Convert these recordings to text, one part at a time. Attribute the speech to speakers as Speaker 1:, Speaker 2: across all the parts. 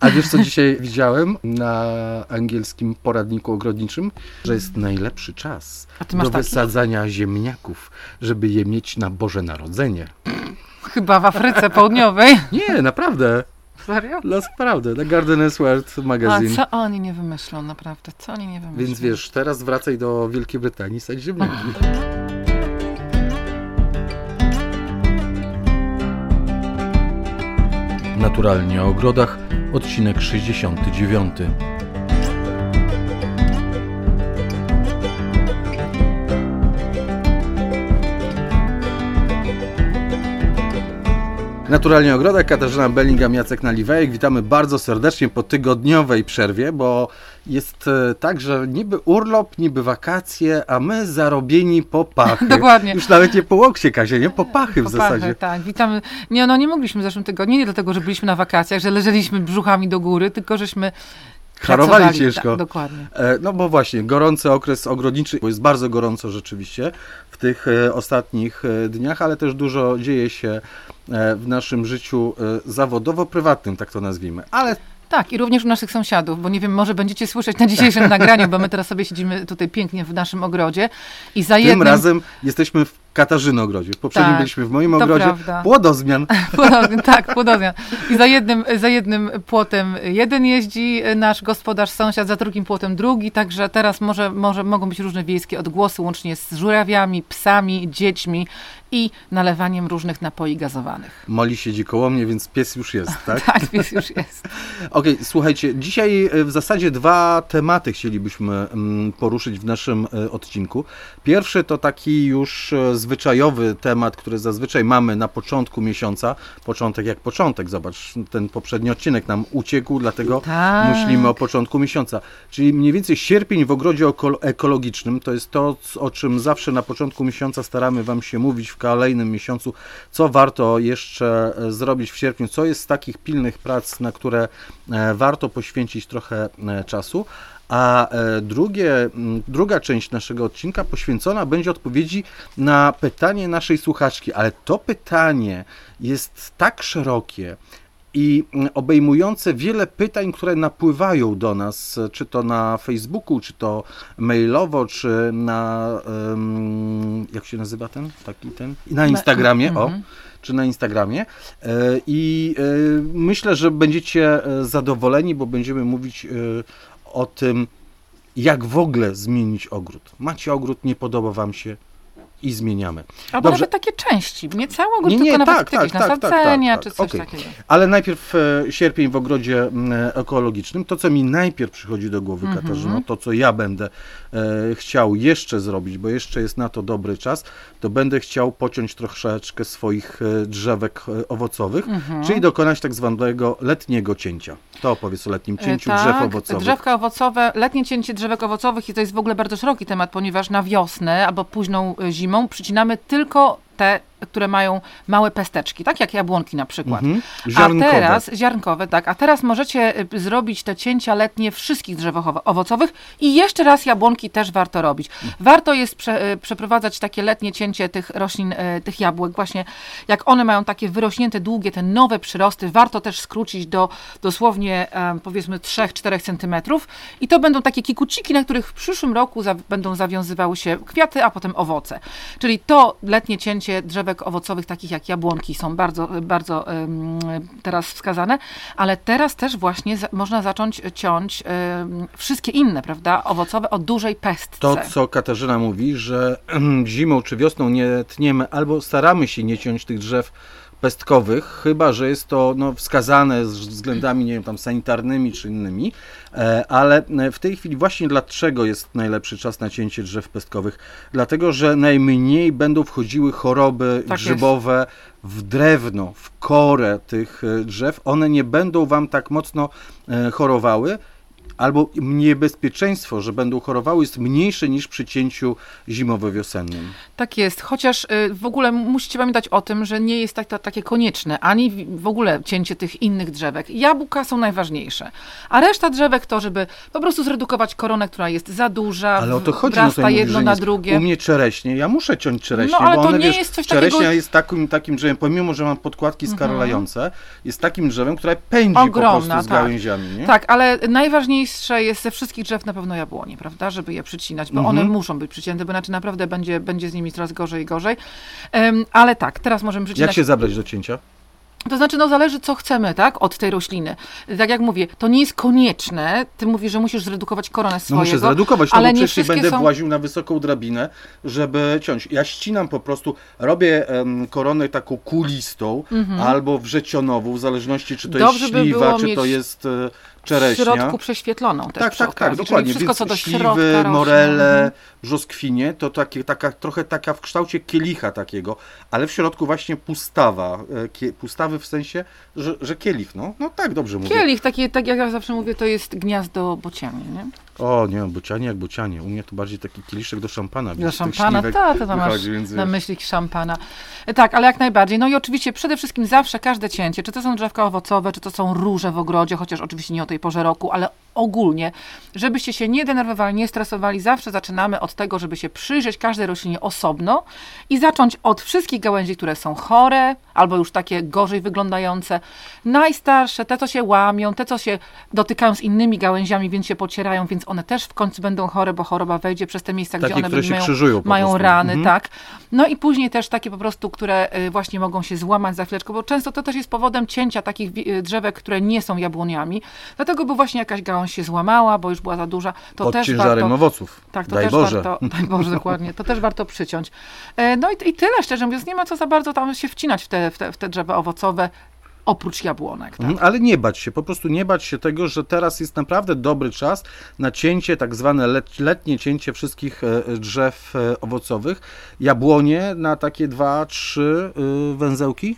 Speaker 1: A wiesz, co dzisiaj widziałem na angielskim poradniku ogrodniczym? Że jest najlepszy czas
Speaker 2: A
Speaker 1: do
Speaker 2: taki?
Speaker 1: wysadzania ziemniaków, żeby je mieć na Boże Narodzenie.
Speaker 2: Chyba w Afryce Południowej.
Speaker 1: Nie, naprawdę.
Speaker 2: Serio?
Speaker 1: Naprawdę, na Gardener's World
Speaker 2: A
Speaker 1: magazine.
Speaker 2: co oni nie wymyślą, naprawdę? Co oni nie wymyślą?
Speaker 1: Więc wiesz, teraz wracaj do Wielkiej Brytanii, sadź ziemniaki. Naturalnie o ogrodach, odcinek 69. Naturalnie Ogrodek, Katarzyna Bellingham, Jacek Naliwejek. Witamy bardzo serdecznie po tygodniowej przerwie, bo jest e, tak, że niby urlop, niby wakacje, a my zarobieni po pachy.
Speaker 2: Dokładnie.
Speaker 1: Już nawet nie po łokcie, Kazie, nie? Po pachy w
Speaker 2: Po
Speaker 1: zasadzie.
Speaker 2: pachę, tak, witamy. Nie, no nie mogliśmy w zeszłym tygodniu, nie dlatego, że byliśmy na wakacjach, że leżeliśmy brzuchami do góry, tylko żeśmy
Speaker 1: Harowali ciężko.
Speaker 2: Tak, dokładnie.
Speaker 1: E, No bo właśnie, gorący okres ogrodniczy, bo jest bardzo gorąco rzeczywiście w tych e, ostatnich dniach, ale też dużo dzieje się w naszym życiu zawodowo-prywatnym, tak to nazwijmy. Ale
Speaker 2: Tak, i również u naszych sąsiadów, bo nie wiem, może będziecie słyszeć na dzisiejszym nagraniu, bo my teraz sobie siedzimy tutaj pięknie w naszym ogrodzie i za
Speaker 1: tym
Speaker 2: jednym...
Speaker 1: razem jesteśmy w Katarzyny ogrodzie. W poprzednim
Speaker 2: Tak,
Speaker 1: byliśmy w moim ogrodzie.
Speaker 2: prawda.
Speaker 1: Płodozmian.
Speaker 2: Tak, płodozmian. I za jednym, za jednym płotem jeden jeździ nasz gospodarz, sąsiad, za drugim płotem drugi, także teraz może, może mogą być różne wiejskie odgłosy, łącznie z żurawiami, psami, dziećmi i nalewaniem różnych napoi gazowanych.
Speaker 1: Moli siedzi koło mnie, więc pies już jest, tak?
Speaker 2: Tak, pies już jest.
Speaker 1: Okej, słuchajcie, dzisiaj e, w zasadzie dwa tematy chcielibyśmy mm, poruszyć w naszym e, odcinku. Pierwszy to taki już e, zwyczajowy temat, który zazwyczaj mamy na początku miesiąca. Początek jak początek, zobacz, ten poprzedni odcinek nam uciekł, dlatego
Speaker 2: Tak.
Speaker 1: myślimy o początku miesiąca. Czyli mniej więcej sierpień w ogrodzie ekologicznym to jest to, o czym zawsze na początku miesiąca staramy Wam się mówić w kolejnym miesiącu, co warto jeszcze e, zrobić w sierpniu, co jest z takich pilnych prac, na które e, warto poświęcić trochę e, czasu. A e, drugie, druga część naszego odcinka poświęcona będzie odpowiedzi na pytanie naszej słuchaczki, ale to pytanie jest tak szerokie, i obejmujące wiele pytań, które napływają do nas, czy to na Facebooku, czy to mailowo, czy na, jak się nazywa ten, taki ten, na Instagramie, o,
Speaker 2: Mhm.
Speaker 1: czy na Instagramie. E, i e, myślę, że będziecie zadowoleni, bo będziemy mówić o tym, jak w ogóle zmienić ogród. Macie ogród, nie podoba Wam się i zmieniamy.
Speaker 2: Albo
Speaker 1: Dobrze.
Speaker 2: nawet takie części, nie cały ogród,
Speaker 1: Nie,
Speaker 2: tylko
Speaker 1: nie,
Speaker 2: nawet
Speaker 1: tak,
Speaker 2: jakieś
Speaker 1: tak, tak, tak,
Speaker 2: nasadzenia,
Speaker 1: tak,
Speaker 2: czy
Speaker 1: tak,
Speaker 2: coś
Speaker 1: okej.
Speaker 2: takiego.
Speaker 1: Ale najpierw e, sierpień w ogrodzie m, ekologicznym. To, co mi najpierw przychodzi do głowy,
Speaker 2: Mhm.
Speaker 1: Katarzyno, to, co ja będę chciał jeszcze zrobić, bo jeszcze jest na to dobry czas, to będę chciał pociąć troszeczkę swoich e, drzewek e, owocowych,
Speaker 2: Mhm.
Speaker 1: czyli dokonać tak zwanego letniego cięcia. To opowiedz o letnim cięciu
Speaker 2: E,
Speaker 1: drzew
Speaker 2: tak,
Speaker 1: owocowych.
Speaker 2: Drzewka owocowe, letnie cięcie drzewek owocowych i to jest w ogóle bardzo szeroki temat, ponieważ na wiosnę albo późną e, zimą przycinamy tylko te, które mają małe pesteczki, tak jak jabłonki na przykład.
Speaker 1: Mhm. Ziarnkowe.
Speaker 2: A teraz, ziarnkowe, tak, a teraz możecie y, zrobić te cięcia letnie wszystkich drzew owo- owocowych i jeszcze raz jabłonki też warto robić. Warto jest prze, y, przeprowadzać takie letnie cięcie tych roślin, y, tych jabłek, właśnie jak one mają takie wyrośnięte, długie, te nowe przyrosty, warto też skrócić do dosłownie em, powiedzmy 3-4 centymetrów i to będą takie kikuciki, na których w przyszłym roku za, będą zawiązywały się kwiaty, a potem owoce. Czyli to letnie cięcie drzewek owocowych, takich jak jabłonki, są bardzo, bardzo teraz wskazane, ale teraz też właśnie można zacząć ciąć wszystkie inne, prawda, owocowe o dużej pestce.
Speaker 1: To, co Katarzyna mówi, że zimą czy wiosną nie tniemy albo staramy się nie ciąć tych drzew pestkowych, chyba że jest to no, wskazane z względami, nie wiem, tam sanitarnymi czy innymi, e, ale w tej chwili właśnie dlaczego jest najlepszy czas na cięcie drzew pestkowych? Dlatego, że najmniej będą wchodziły choroby
Speaker 2: Tak jest.
Speaker 1: grzybowe w drewno, w korę tych e, drzew. One nie będą Wam tak mocno e, chorowały, albo niebezpieczeństwo, że będą chorowały jest mniejsze niż przy cięciu zimowo-wiosennym.
Speaker 2: Tak jest, chociaż y, w ogóle musicie pamiętać o tym, że nie jest tak, to, takie konieczne, ani w- ogóle cięcie tych innych drzewek. Jabłka są najważniejsze, a reszta drzewek to, żeby po prostu zredukować koronę, która jest za duża,
Speaker 1: Ale o to chodzi, no
Speaker 2: wrasta
Speaker 1: tutaj mówisz,
Speaker 2: jedno
Speaker 1: że
Speaker 2: na drugie.
Speaker 1: U mnie czereśnie, ja muszę ciąć czereśnie,
Speaker 2: No, ale
Speaker 1: bo
Speaker 2: to
Speaker 1: one,
Speaker 2: nie
Speaker 1: wiesz,
Speaker 2: jest coś
Speaker 1: czereśnia
Speaker 2: takiego- Mhm.
Speaker 1: jest takim, takim drzewem, pomimo, że mam podkładki skarlające, jest takim drzewem, które pędzi po
Speaker 2: Ogromna,
Speaker 1: prostu z
Speaker 2: tak.
Speaker 1: gałęziami, nie?
Speaker 2: Tak, ale najważniejsze jest ze wszystkich drzew na pewno jabłonie, prawda, żeby je przycinać, bo
Speaker 1: Mhm.
Speaker 2: one muszą być przycięte, bo inaczej naprawdę będzie, będzie z nimi coraz gorzej i gorzej. Em, ale tak, teraz możemy przycinać.
Speaker 1: Jak się zabrać do cięcia?
Speaker 2: To znaczy, no zależy co chcemy, tak, od tej rośliny. Tak jak mówię, to nie jest konieczne. Ty mówisz, że musisz zredukować koronę
Speaker 1: No
Speaker 2: swojego.
Speaker 1: muszę zredukować, no
Speaker 2: ale
Speaker 1: bo
Speaker 2: nie
Speaker 1: przecież będę
Speaker 2: są...
Speaker 1: właził na wysoką drabinę, żeby ciąć. Ja ścinam po prostu, robię em, koronę taką kulistą albo wrzecionową, w zależności czy to.
Speaker 2: Dobrze
Speaker 1: jest
Speaker 2: by
Speaker 1: śliwa,
Speaker 2: było
Speaker 1: czy
Speaker 2: mieć
Speaker 1: to jest e,
Speaker 2: W
Speaker 1: czereśnia.
Speaker 2: środku prześwietloną też
Speaker 1: tak, tak, tak,
Speaker 2: czyli
Speaker 1: dokładnie.
Speaker 2: wszystko,
Speaker 1: Więc
Speaker 2: co do
Speaker 1: śliwy,
Speaker 2: rośnie.
Speaker 1: morele,
Speaker 2: Mhm.
Speaker 1: brzoskwinie, to takie, taka, trochę taka w kształcie kielicha takiego, ale w środku właśnie pustawa. e, Kie, pustawy w sensie, że, że kielich, no, no tak dobrze mówię.
Speaker 2: Kielich, takie, tak jak ja zawsze mówię, to jest gniazdo bocianie, nie?
Speaker 1: O nie, bocianie jak bocianie. U mnie to bardziej taki kieliszek do szampana.
Speaker 2: Do szampana, tak, to tam masz
Speaker 1: więc
Speaker 2: na myśli szampana. E, Tak, ale jak najbardziej. No i oczywiście przede wszystkim zawsze każde cięcie, czy to są drzewka owocowe, czy to są róże w ogrodzie, chociaż oczywiście nie o tej porze roku, ale ogólnie, żebyście się nie denerwowali, nie stresowali, zawsze zaczynamy od tego, żeby się przyjrzeć każdej roślinie osobno i zacząć od wszystkich gałęzi, które są chore, albo już takie gorzej wyglądające, najstarsze, te co się łamią, te co się dotykają z innymi gałęziami, więc się pocierają, więc one też w końcu będą chore, bo choroba wejdzie przez te miejsca,
Speaker 1: Takie,
Speaker 2: gdzie one
Speaker 1: które się
Speaker 2: mają, mają rany,
Speaker 1: Mhm.
Speaker 2: tak. No i później też takie po prostu, które y, właśnie mogą się złamać za chwileczkę, bo często to też jest powodem cięcia takich y, drzewek, które nie są jabłoniami, dlatego by właśnie jakaś gałąź się złamała, bo już była za duża, to
Speaker 1: Pod
Speaker 2: też
Speaker 1: ciężarem
Speaker 2: warto...
Speaker 1: owoców.
Speaker 2: Tak, to
Speaker 1: Daj
Speaker 2: też
Speaker 1: Boże.
Speaker 2: warto, daj Boże, dokładnie, to też warto przyciąć. E, No i, i tyle, szczerze mówiąc, nie ma co za bardzo tam się wcinać w te, w te, w te drzewa owocowe, oprócz jabłonek. Tak?
Speaker 1: Mhm, Ale nie bać się, po prostu nie bać się tego, że teraz jest naprawdę dobry czas na cięcie, tak zwane let, letnie cięcie wszystkich e, drzew e, owocowych. Jabłonie na takie dwa, trzy y, węzełki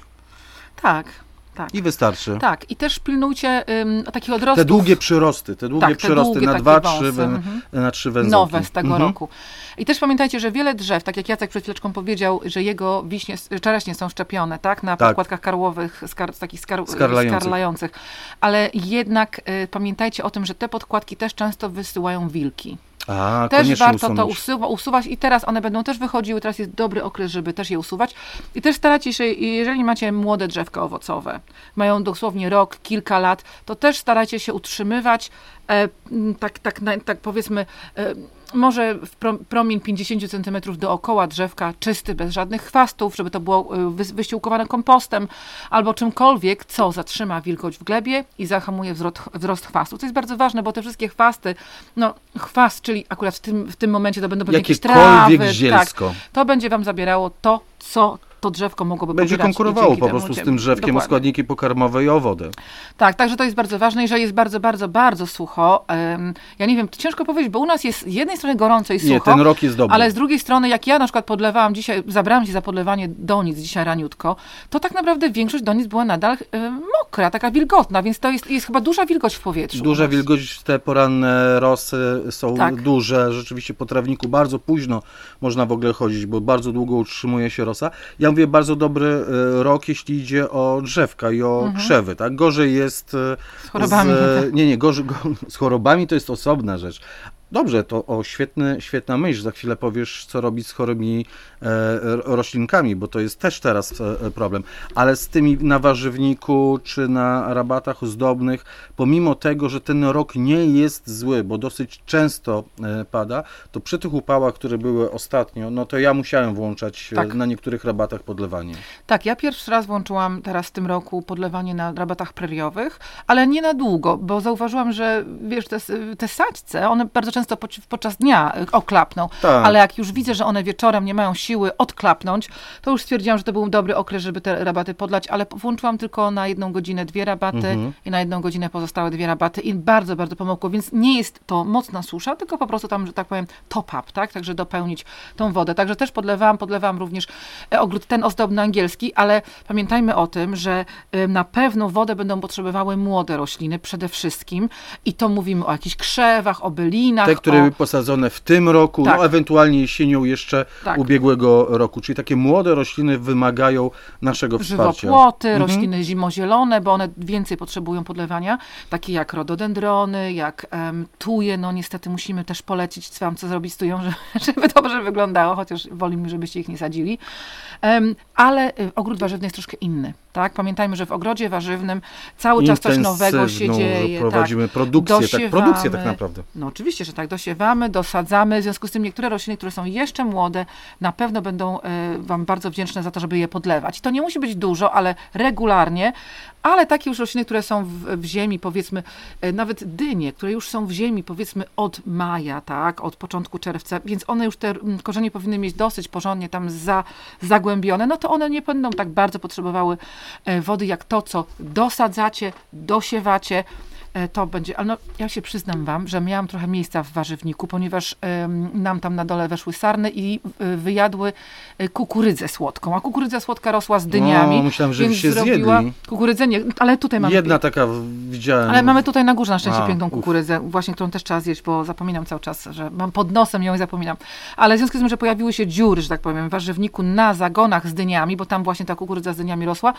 Speaker 2: tak, tak.
Speaker 1: i wystarczy.
Speaker 2: Tak, i też pilnujcie ym, takich odrostów.
Speaker 1: Te długie przyrosty, te długie
Speaker 2: Tak, te
Speaker 1: przyrosty
Speaker 2: długie
Speaker 1: na dwa, trzy,
Speaker 2: mhm.
Speaker 1: na trzy węzełki.
Speaker 2: nowe z tego
Speaker 1: Mhm.
Speaker 2: roku. I też pamiętajcie, że wiele drzew, tak jak Jacek przed chwileczką powiedział, że jego wiśnie, czereśnie są szczepione, tak, na
Speaker 1: Tak.
Speaker 2: podkładkach karłowych, skar, z takich skar,
Speaker 1: Skarlających.
Speaker 2: skarlających. Ale jednak y, pamiętajcie o tym, że te podkładki też często wysyłają wilki.
Speaker 1: A,
Speaker 2: Też warto to
Speaker 1: usunąć.
Speaker 2: usuwa, usuwać i teraz one będą też wychodziły, teraz jest dobry okres, żeby też je usuwać. I też starajcie się, jeżeli macie młode drzewka owocowe, mają dosłownie rok, kilka lat, to też starajcie się utrzymywać e, tak, tak, tak powiedzmy, e, może w pro, promień 50 cm dookoła drzewka czysty, bez żadnych chwastów, żeby to było e, wy, wyściółkowane kompostem albo czymkolwiek, co zatrzyma wilgoć w glebie i zahamuje wzrost, wzrost chwastu. To jest bardzo ważne, bo te wszystkie chwasty, no chwast, czyli akurat w tym, w tym momencie to będą pewnie jakieś trawy,
Speaker 1: zielsko.
Speaker 2: tak, to będzie wam zabierało to, co to drzewko mogłoby
Speaker 1: Będzie konkurowało po prostu z tym drzewkiem o
Speaker 2: Dokładnie.
Speaker 1: składniki pokarmowe i o wodę.
Speaker 2: Tak, także to jest bardzo ważne i że jest bardzo, bardzo, bardzo sucho. ja nie wiem, ciężko powiedzieć, bo u nas jest z jednej strony gorąco i sucho.
Speaker 1: Nie, ten rok jest dobry.
Speaker 2: Ale z drugiej strony, jak ja na przykład podlewałam dzisiaj, zabrałam się za podlewanie donic dzisiaj raniutko, to tak naprawdę większość donic była nadal mokra, taka wilgotna, więc to jest, jest chyba duża wilgoć w powietrzu.
Speaker 1: Duża wilgoć, te poranne rosy są
Speaker 2: Tak.
Speaker 1: duże. Rzeczywiście po trawniku bardzo późno można w ogóle chodzić, bo bardzo długo utrzymuje się rosa. Ja mówię bardzo dobry e, rok, jeśli idzie o drzewka i o krzewy, tak? Gorzej jest e,
Speaker 2: Z chorobami.
Speaker 1: Z, nie, nie, gorzej, go, z chorobami to jest osobna rzecz. Dobrze, to o świetny, świetna myśl. Za chwilę powiesz, co robić z chorymi e, ro- roślinkami, bo to jest też teraz e, problem. Ale z tymi na warzywniku czy na rabatach ozdobnych, pomimo tego, że ten rok nie jest zły, bo dosyć często e, pada, to przy tych upałach, które były ostatnio, no to ja musiałem włączać e,
Speaker 2: Tak.
Speaker 1: na niektórych rabatach podlewanie.
Speaker 2: Tak, ja pierwszy raz włączyłam teraz w tym roku podlewanie na rabatach preriowych, ale nie na długo, bo zauważyłam, że wiesz, te, te sadźce, one bardzo często często po, podczas dnia y, oklapną,
Speaker 1: Tak.
Speaker 2: ale jak już widzę, że one wieczorem nie mają siły odklapnąć, to już stwierdziłam, że to był dobry okres, żeby te rabaty podlać, ale włączyłam tylko na jedną godzinę dwie rabaty
Speaker 1: Mhm.
Speaker 2: i na jedną godzinę pozostałe dwie rabaty i bardzo, bardzo pomogło, więc nie jest to mocna susza, tylko po prostu tam, że tak powiem, top up, tak, także dopełnić tą wodę. Także też podlewałam, podlewałam również e, ogród ten ozdobny angielski, ale pamiętajmy o tym, że e, na pewno wodę będą potrzebowały młode rośliny przede wszystkim i to mówimy o jakichś krzewach, o bylinach,
Speaker 1: Te, które
Speaker 2: o...
Speaker 1: były posadzone w tym roku,
Speaker 2: Tak.
Speaker 1: no ewentualnie jesienią jeszcze
Speaker 2: Tak.
Speaker 1: ubiegłego roku. Czyli takie młode rośliny wymagają naszego wsparcia.
Speaker 2: żywopłoty,
Speaker 1: Mhm.
Speaker 2: rośliny zimozielone, bo one więcej potrzebują podlewania, takie jak rododendrony, jak em, tuje, no niestety musimy też polecić wam, co zrobić z tują, żeby, dobrze wyglądało, chociaż wolimy, żebyście ich nie sadzili. Em, ale y, ogród warzywny jest troszkę inny, tak? Pamiętajmy, że w ogrodzie warzywnym cały czas coś nowego się dzieje.
Speaker 1: Prowadzimy
Speaker 2: tak.
Speaker 1: produkcję, tak,
Speaker 2: Dosiewamy.
Speaker 1: produkcję tak naprawdę.
Speaker 2: No oczywiście, że tak, dosiewamy, dosadzamy, w związku z tym niektóre rośliny, które są jeszcze młode, na pewno będą e, Wam bardzo wdzięczne za to, żeby je podlewać. To nie musi być dużo, ale regularnie, ale takie już rośliny, które są w, w ziemi, powiedzmy, e, nawet dynie, które już są w ziemi, powiedzmy od maja, tak, od początku czerwca, więc one już te mm, korzenie powinny mieć dosyć porządnie tam za, zagłębione, no to one nie będą tak bardzo potrzebowały e, wody, jak to, co dosadzacie, dosiewacie, to będzie, ale no, ja się przyznam wam, że miałam trochę miejsca w warzywniku, ponieważ nam tam na dole weszły sarny i y, wyjadły y, kukurydzę słodką, a kukurydza słodka rosła z dyniami,
Speaker 1: O, myślałem, że
Speaker 2: więc
Speaker 1: się
Speaker 2: zrobiła
Speaker 1: zjedli.
Speaker 2: kukurydzę, nie, ale tutaj mamy
Speaker 1: Jedna taka widziałem.
Speaker 2: ale mamy tutaj na górze na szczęście
Speaker 1: A,
Speaker 2: piękną
Speaker 1: uf.
Speaker 2: kukurydzę, właśnie którą też trzeba zjeść, bo zapominam cały czas, że mam pod nosem ją i zapominam. Ale w związku z tym, że pojawiły się dziury, że tak powiem, w warzywniku na zagonach z dyniami, bo tam właśnie ta kukurydza z dyniami rosła,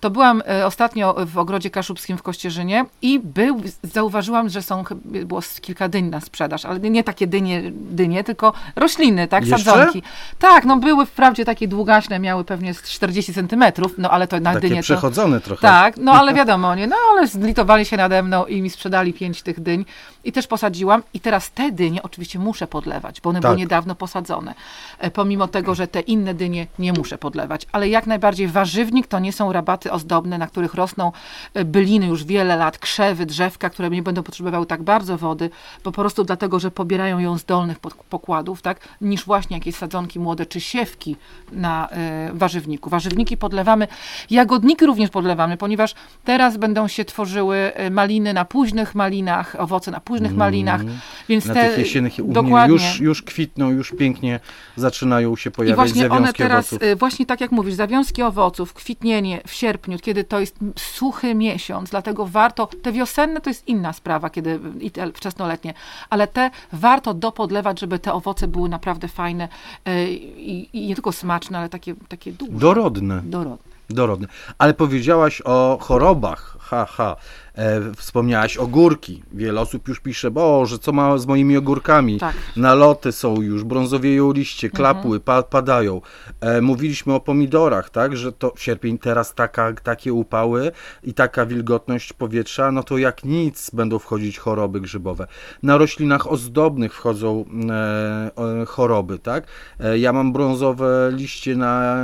Speaker 2: to byłam e, ostatnio w ogrodzie kaszubskim w Kościerzynie i był, zauważyłam, że są, było kilka dyń na sprzedaż, ale nie takie dynie, dynie tylko rośliny, tak,
Speaker 1: Jeszcze?
Speaker 2: sadzonki. Tak, no były wprawdzie takie długaśne, miały pewnie z 40 centymetrów, no ale to na
Speaker 1: takie
Speaker 2: dynie to...
Speaker 1: przechodzone trochę.
Speaker 2: Tak, no ale wiadomo, nie, no ale zlitowali się nade mną i mi sprzedali pięć tych dyń i też posadziłam i teraz te dynie oczywiście muszę podlewać, bo one były
Speaker 1: Tak.
Speaker 2: niedawno posadzone, e, pomimo tego, że te inne dynie nie muszę podlewać, ale jak najbardziej warzywnik to nie są rabaty ozdobne, na których rosną e, byliny już wiele lat, krzewy, drzewka, które nie będą potrzebowały tak bardzo wody, bo po prostu dlatego, że pobierają ją z dolnych pokładów, tak, niż właśnie jakieś sadzonki młode czy siewki na e, warzywniku. Warzywniki podlewamy, jagodniki również podlewamy, ponieważ teraz będą się tworzyły e, maliny na późnych malinach, owoce na późnych malinach, więc
Speaker 1: Mm. Na
Speaker 2: te
Speaker 1: tych jesiennych
Speaker 2: dokładnie.
Speaker 1: już, już kwitną, już pięknie zaczynają się
Speaker 2: I
Speaker 1: pojawiać
Speaker 2: właśnie one
Speaker 1: zawiązki
Speaker 2: teraz,
Speaker 1: owoców.
Speaker 2: y, właśnie tak jak mówisz, zawiązki owoców, kwitnienie w sierpniu, kiedy to jest suchy miesiąc, dlatego warto, te wiosenne to jest inna sprawa, kiedy i te wczesnoletnie, ale te warto dopodlewać, żeby te owoce były naprawdę fajne y, i, i nie tylko smaczne, ale takie, takie duże,
Speaker 1: Dorodne.
Speaker 2: dorodne.
Speaker 1: Dorodne. Ale powiedziałaś o chorobach. Ha, ha. E, wspomniałaś ogórki. Wiele osób już pisze, Boże, co ma z moimi ogórkami?
Speaker 2: Tak.
Speaker 1: Naloty są już, brązowieją liście,
Speaker 2: Mhm.
Speaker 1: klapły, pa, padają. E, mówiliśmy o pomidorach, tak, że to sierpień teraz taka, takie upały i taka wilgotność powietrza, no to jak nic będą wchodzić choroby grzybowe. Na roślinach ozdobnych wchodzą e, e, choroby, tak. E, ja mam brązowe liście na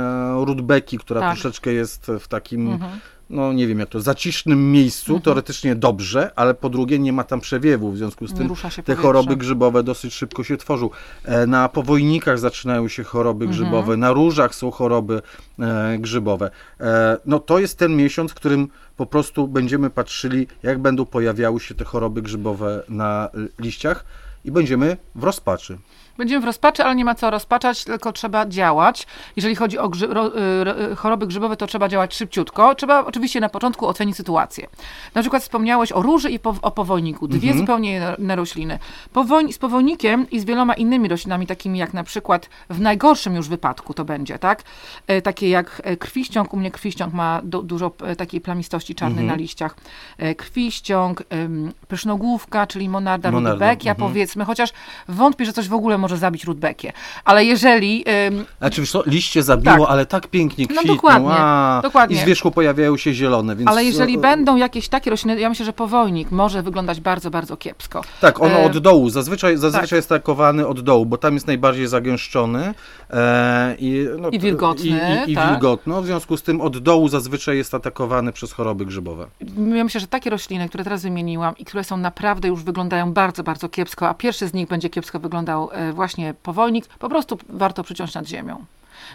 Speaker 1: rudbeki, która
Speaker 2: Tak.
Speaker 1: troszeczkę jest w takim
Speaker 2: Mhm.
Speaker 1: No nie wiem jak to, zacisznym miejscu, teoretycznie dobrze, ale po drugie nie ma tam przewiewu, w związku z tym te choroby grzybowe dosyć szybko się tworzą. E, Na powojnikach zaczynają się choroby
Speaker 2: Mhm.
Speaker 1: grzybowe, na różach są choroby e, grzybowe. E, no to jest ten miesiąc, w którym po prostu będziemy patrzyli, jak będą pojawiały się te choroby grzybowe na liściach i będziemy w rozpaczy.
Speaker 2: Będziemy w rozpaczy, ale nie ma co rozpaczać, tylko trzeba działać. Jeżeli chodzi o grzy, ro, y, ro, y, choroby grzybowe, to trzeba działać szybciutko. Trzeba oczywiście na początku ocenić sytuację. Na przykład wspomniałeś o róży i po, o powojniku. Dwie zupełnie inne- rośliny. Powoj, z powojnikiem i z wieloma innymi roślinami, takimi jak na przykład w najgorszym już wypadku to będzie, tak? E, takie jak e, krwiściąg. U mnie krwiściąg ma du, dużo e, takiej plamistości czarnej na liściach. E, krwiściąg, em, pysznogłówka, czyli monarda,
Speaker 1: Monarda,
Speaker 2: rudbeckia
Speaker 1: mhm.
Speaker 2: powiedzmy, chociaż wątpię, że coś w ogóle może może zabić rudbekie. Ale jeżeli... ym,
Speaker 1: Znaczy, wiesz co, liście zabiło,
Speaker 2: Tak.
Speaker 1: ale tak pięknie
Speaker 2: No
Speaker 1: kwitną.
Speaker 2: dokładnie,
Speaker 1: a,
Speaker 2: dokładnie.
Speaker 1: I z wierzchu pojawiają się zielone, więc...
Speaker 2: ale jeżeli
Speaker 1: e,
Speaker 2: będą jakieś takie rośliny, ja myślę, że powojnik może wyglądać bardzo, bardzo kiepsko.
Speaker 1: Tak, ono
Speaker 2: E,
Speaker 1: od dołu, zazwyczaj, zazwyczaj
Speaker 2: tak.
Speaker 1: jest takowany od dołu, bo tam jest najbardziej zagęszczony e, i, no,
Speaker 2: I wilgotny,
Speaker 1: i, i, i
Speaker 2: tak.
Speaker 1: wilgotno, w związku z tym od dołu zazwyczaj jest atakowany przez choroby grzybowe.
Speaker 2: Ja myślę, że takie rośliny, które teraz wymieniłam i które są naprawdę już wyglądają bardzo, bardzo kiepsko, a pierwszy z nich będzie kiepsko wyglądał e, właśnie powolnik, po prostu warto przyciąć nad ziemią.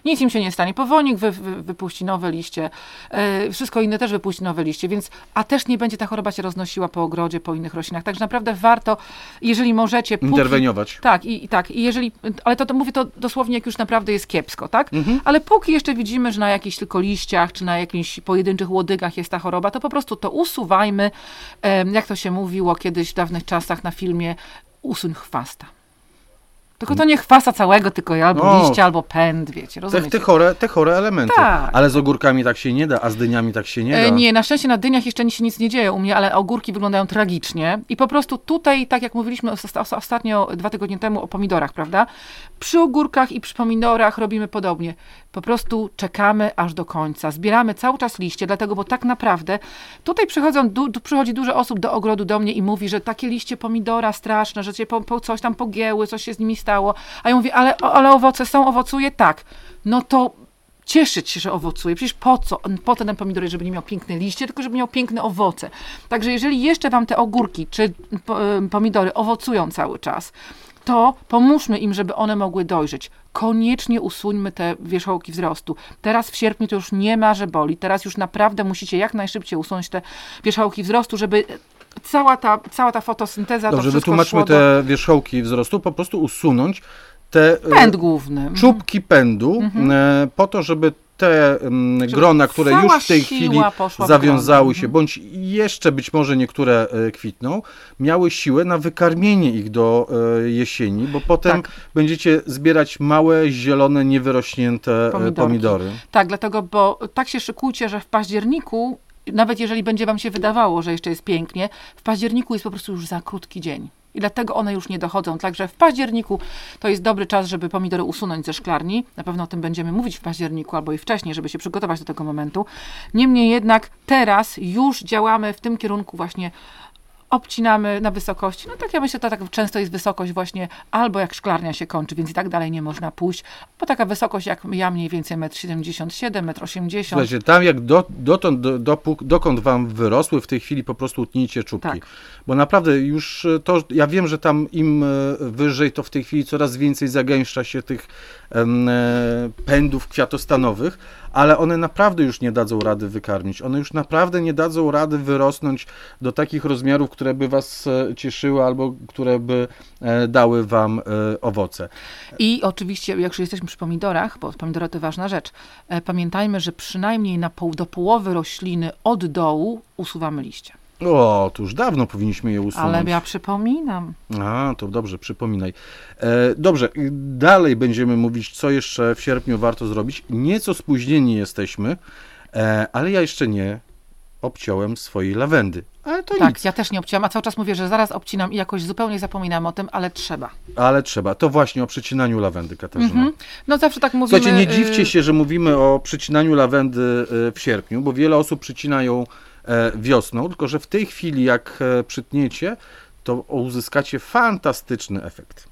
Speaker 2: Nic im się nie stanie. Powolnik wy, wy, wypuści nowe liście, e, wszystko inne też wypuści nowe liście, więc, a też nie będzie ta choroba się roznosiła po ogrodzie, po innych roślinach. Także naprawdę warto, jeżeli możecie... póki-
Speaker 1: Interweniować.
Speaker 2: tak, i, i tak. I jeżeli, ale to, to mówię to dosłownie, jak już naprawdę jest kiepsko, tak?
Speaker 1: Mhm.
Speaker 2: Ale póki jeszcze widzimy, że na jakichś tylko liściach, czy na jakichś pojedynczych łodygach jest ta choroba, to po prostu to usuwajmy, em, jak to się mówiło kiedyś w dawnych czasach na filmie, usuń chwasta. Tylko to nie chwasta całego, tylko albo
Speaker 1: No.
Speaker 2: liście, albo pęd, wiecie,
Speaker 1: Te,
Speaker 2: rozumiecie?
Speaker 1: te, chore, te chore elementy.
Speaker 2: Tak.
Speaker 1: Ale z ogórkami tak się nie da, a z dyniami tak się nie da.
Speaker 2: E, Nie, na szczęście na dyniach jeszcze nic się nic nie dzieje u mnie, ale ogórki wyglądają tragicznie. I po prostu tutaj, tak jak mówiliśmy os- os- ostatnio, dwa tygodnie temu o pomidorach, prawda? Przy ogórkach i przy pomidorach robimy podobnie. Po prostu czekamy aż do końca. Zbieramy cały czas liście, dlatego, bo tak naprawdę tutaj przychodzą, du, przychodzi dużo osób do ogrodu do mnie i mówi, że takie liście pomidora straszne, że cię po, po coś tam pogięły, coś się z nimi stało. A ja mówię, ale, ale owoce są, owocuje? Tak. No to cieszyć się, że owocuje. Przecież po co? Po to ten pomidor, żeby nie miał piękne liście, tylko żeby miał piękne owoce. Także jeżeli jeszcze wam te ogórki czy em, pomidory owocują cały czas, to pomóżmy im, żeby one mogły dojrzeć. Koniecznie usuńmy te wierzchołki wzrostu. Teraz w sierpniu to już nie ma, że boli. Teraz już naprawdę musicie jak najszybciej usunąć te wierzchołki wzrostu, żeby cała ta, cała ta fotosynteza, to
Speaker 1: Dobrze,
Speaker 2: wszystko
Speaker 1: wytłumaczmy
Speaker 2: do
Speaker 1: te wierzchołki wzrostu, po prostu usunąć te e,
Speaker 2: pęd główny. Mhm.
Speaker 1: czubki pędu, e, po to, żeby te mm, grona, które już w tej chwili zawiązały się, bądź jeszcze być może niektóre e, kwitną, miały siłę na wykarmienie ich do jesieni, bo potem
Speaker 2: Tak.
Speaker 1: będziecie zbierać małe, zielone, niewyrośnięte
Speaker 2: Pomidorki.
Speaker 1: pomidory.
Speaker 2: Tak, dlatego, bo tak się szykujcie, że w październiku, nawet jeżeli będzie wam się wydawało, że jeszcze jest pięknie, w październiku jest po prostu już za krótki dzień. I dlatego one już nie dochodzą. Także w październiku to jest dobry czas, żeby pomidory usunąć ze szklarni. Na pewno o tym będziemy mówić w październiku albo i wcześniej, żeby się przygotować do tego momentu. Niemniej jednak teraz już działamy w tym kierunku właśnie obcinamy na wysokości. No tak ja myślę, to tak często jest wysokość właśnie albo jak szklarnia się kończy, więc i tak dalej nie można pójść, bo taka wysokość jak ja mniej więcej 1,77 m, 1,80 m.
Speaker 1: Słuchajcie, tam jak do, dotąd, do, dopók, dokąd wam wyrosły, w tej chwili po prostu utnijcie czubki.
Speaker 2: Tak.
Speaker 1: Bo naprawdę już e, to, ja wiem, że tam im e, wyżej, to w tej chwili coraz więcej zagęszcza się tych em, e, pędów kwiatostanowych, ale one naprawdę już nie dadzą rady wykarmić. One już naprawdę nie dadzą rady wyrosnąć do takich rozmiarów, które by was e, cieszyły albo które by e, dały wam e, owoce.
Speaker 2: I oczywiście, jak już jesteśmy przy pomidorach, bo pomidory to ważna rzecz, pamiętajmy, że przynajmniej na pół, do połowy rośliny od dołu usuwamy liście.
Speaker 1: O, to już dawno powinniśmy je usunąć.
Speaker 2: Ale ja przypominam.
Speaker 1: A, to dobrze, przypominaj. E, dobrze, dalej będziemy mówić, co jeszcze w sierpniu warto zrobić. Nieco spóźnieni jesteśmy, e, ale ja jeszcze nie obciąłem swojej lawendy. Ale to
Speaker 2: Tak,
Speaker 1: nic,
Speaker 2: ja też nie obcinam, a cały czas mówię, że zaraz obcinam i jakoś zupełnie zapominam o tym, ale trzeba.
Speaker 1: ale trzeba. To właśnie o przycinaniu lawendy, Katarzyna.
Speaker 2: Mhm. No zawsze tak mówimy.
Speaker 1: Słuchajcie, nie dziwcie
Speaker 2: y,
Speaker 1: się, że mówimy o przycinaniu lawendy y, w sierpniu, bo wiele osób przycinają e, wiosną, tylko że w tej chwili, jak e, przytniecie, to uzyskacie fantastyczny efekt.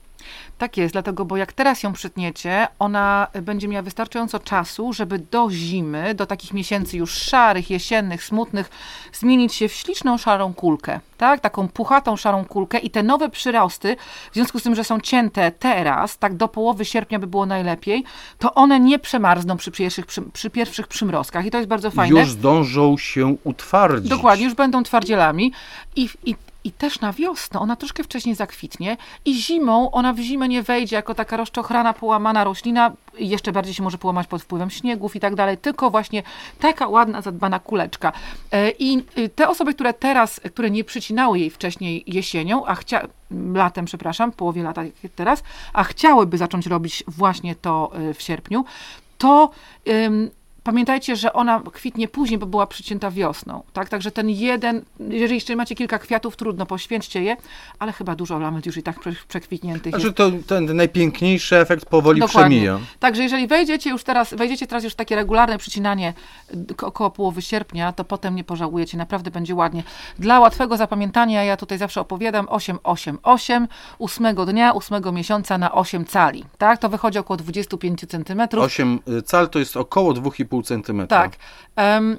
Speaker 2: Tak jest, dlatego, bo jak teraz ją przytniecie, ona będzie miała wystarczająco czasu, żeby do zimy, do takich miesięcy już szarych, jesiennych, smutnych, zmienić się w śliczną szarą kulkę, tak? Taką puchatą szarą kulkę i te nowe przyrosty, w związku z tym, że są cięte teraz, tak do połowy sierpnia by było najlepiej, to one nie przemarzną przy pierwszych, przy, przy pierwszych przymrozkach i to jest bardzo fajne.
Speaker 1: Już zdążą się utwardzić.
Speaker 2: Dokładnie, już będą twardzielami i, i, i też na wiosnę. Ona troszkę wcześniej zakwitnie i zimą ona w zimę nie wejdzie jako taka rozczochrana, połamana roślina, jeszcze bardziej się może połamać pod wpływem śniegów i tak dalej, tylko właśnie taka ładna, zadbana kuleczka. E, I y, te osoby, które teraz, które nie przycinały jej wcześniej jesienią, a chcia latem, przepraszam, połowie lata teraz, a chciałyby zacząć robić właśnie to y, w sierpniu, to Pamiętajcie, że ona kwitnie później, bo była przycięta wiosną, tak? Także ten jeden, jeżeli jeszcze macie kilka kwiatów, trudno, poświęćcie je, ale chyba dużo lament już i tak prze- przekwitniętych jest.
Speaker 1: Znaczy to ten najpiękniejszy efekt powoli
Speaker 2: Dokładnie.
Speaker 1: przemija.
Speaker 2: Także jeżeli wejdziecie już teraz, wejdziecie teraz już w takie regularne przycinanie ko- około połowy sierpnia, to potem nie pożałujecie, naprawdę będzie ładnie. Dla łatwego zapamiętania ja tutaj zawsze opowiadam 8, 8, 8, ósmego dnia, ósmego miesiąca na 8 cali, tak? To wychodzi około 25 centymetrów.
Speaker 1: 8 cal to jest około 2,5 cm.
Speaker 2: Tak. Em,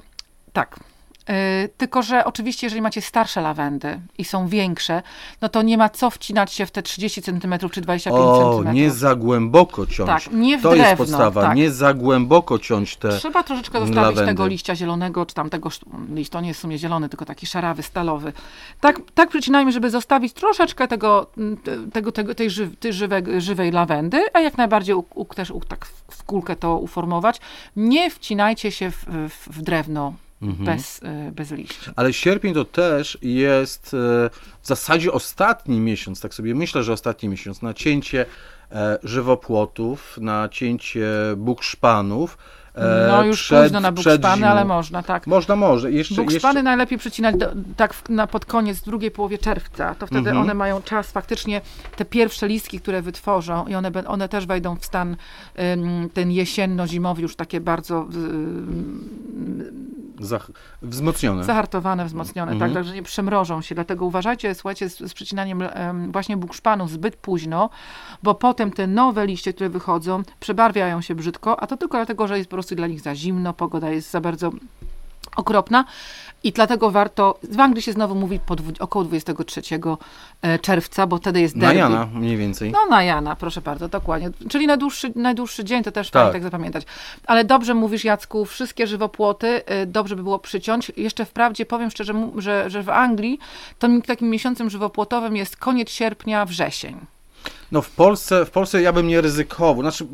Speaker 2: tak. Y, tylko, że oczywiście, jeżeli macie starsze lawendy i są większe, no to nie ma co wcinać się w te 30 cm czy 25
Speaker 1: O,
Speaker 2: cm.
Speaker 1: nie za głęboko ciąć.
Speaker 2: Tak, nie w
Speaker 1: to jest
Speaker 2: drewno,
Speaker 1: podstawa,
Speaker 2: tak.
Speaker 1: nie za głęboko ciąć te.
Speaker 2: Trzeba troszeczkę zostawić
Speaker 1: lawendy.
Speaker 2: tego liścia zielonego, czy tam tego liść, to nie jest w sumie zielony, tylko taki szarawy, stalowy. Tak, tak przycinajmy, żeby zostawić troszeczkę tego, mm, te- tego, tego tej, ży, tej żywe, żywej lawendy, a jak najbardziej u, u, też u, tak w w kulkę to uformować. Nie wcinajcie się w, w, w drewno
Speaker 1: Mhm.
Speaker 2: bez, y, bez liści.
Speaker 1: Ale sierpień to też jest e, w zasadzie ostatni miesiąc, tak sobie myślę, że ostatni miesiąc na cięcie e, żywopłotów, na cięcie bukszpanów. e,
Speaker 2: No już
Speaker 1: przed-
Speaker 2: późno na bukszpany, ale można, tak.
Speaker 1: Można, może. Jeszcze,
Speaker 2: Bukszpany
Speaker 1: jeszcze...
Speaker 2: najlepiej przycinać do, tak w, na, pod koniec, w drugiej połowie czerwca. To wtedy
Speaker 1: Mhm.
Speaker 2: one mają czas faktycznie, te pierwsze listki, które wytworzą i one, one też wejdą w stan ten jesienno-zimowy, już takie bardzo
Speaker 1: Zach... Wzmocnione.
Speaker 2: zahartowane, wzmocnione,
Speaker 1: Mhm.
Speaker 2: tak, także nie przemrożą się. Dlatego uważajcie, słuchajcie, z, z przycinaniem em, właśnie bukszpanów zbyt późno, bo potem te nowe liście, które wychodzą, przebarwiają się brzydko, a to tylko dlatego, że jest po prostu dla nich za zimno, pogoda jest za bardzo okropna i dlatego warto, w Anglii się znowu mówi po dwu, około 23 e, czerwca, bo wtedy jest
Speaker 1: Na
Speaker 2: derby.
Speaker 1: Jana mniej więcej.
Speaker 2: No na Jana, proszę bardzo, dokładnie. Czyli najdłuższy, najdłuższy dzień, to też
Speaker 1: Tak.
Speaker 2: fajnie tak zapamiętać. Ale dobrze mówisz, Jacku, wszystkie żywopłoty y, dobrze by było przyciąć. Jeszcze wprawdzie powiem szczerze, że, że w Anglii to takim miesiącem żywopłotowym jest koniec sierpnia, wrzesień.
Speaker 1: No w Polsce, w Polsce ja bym nie ryzykował. Znaczy,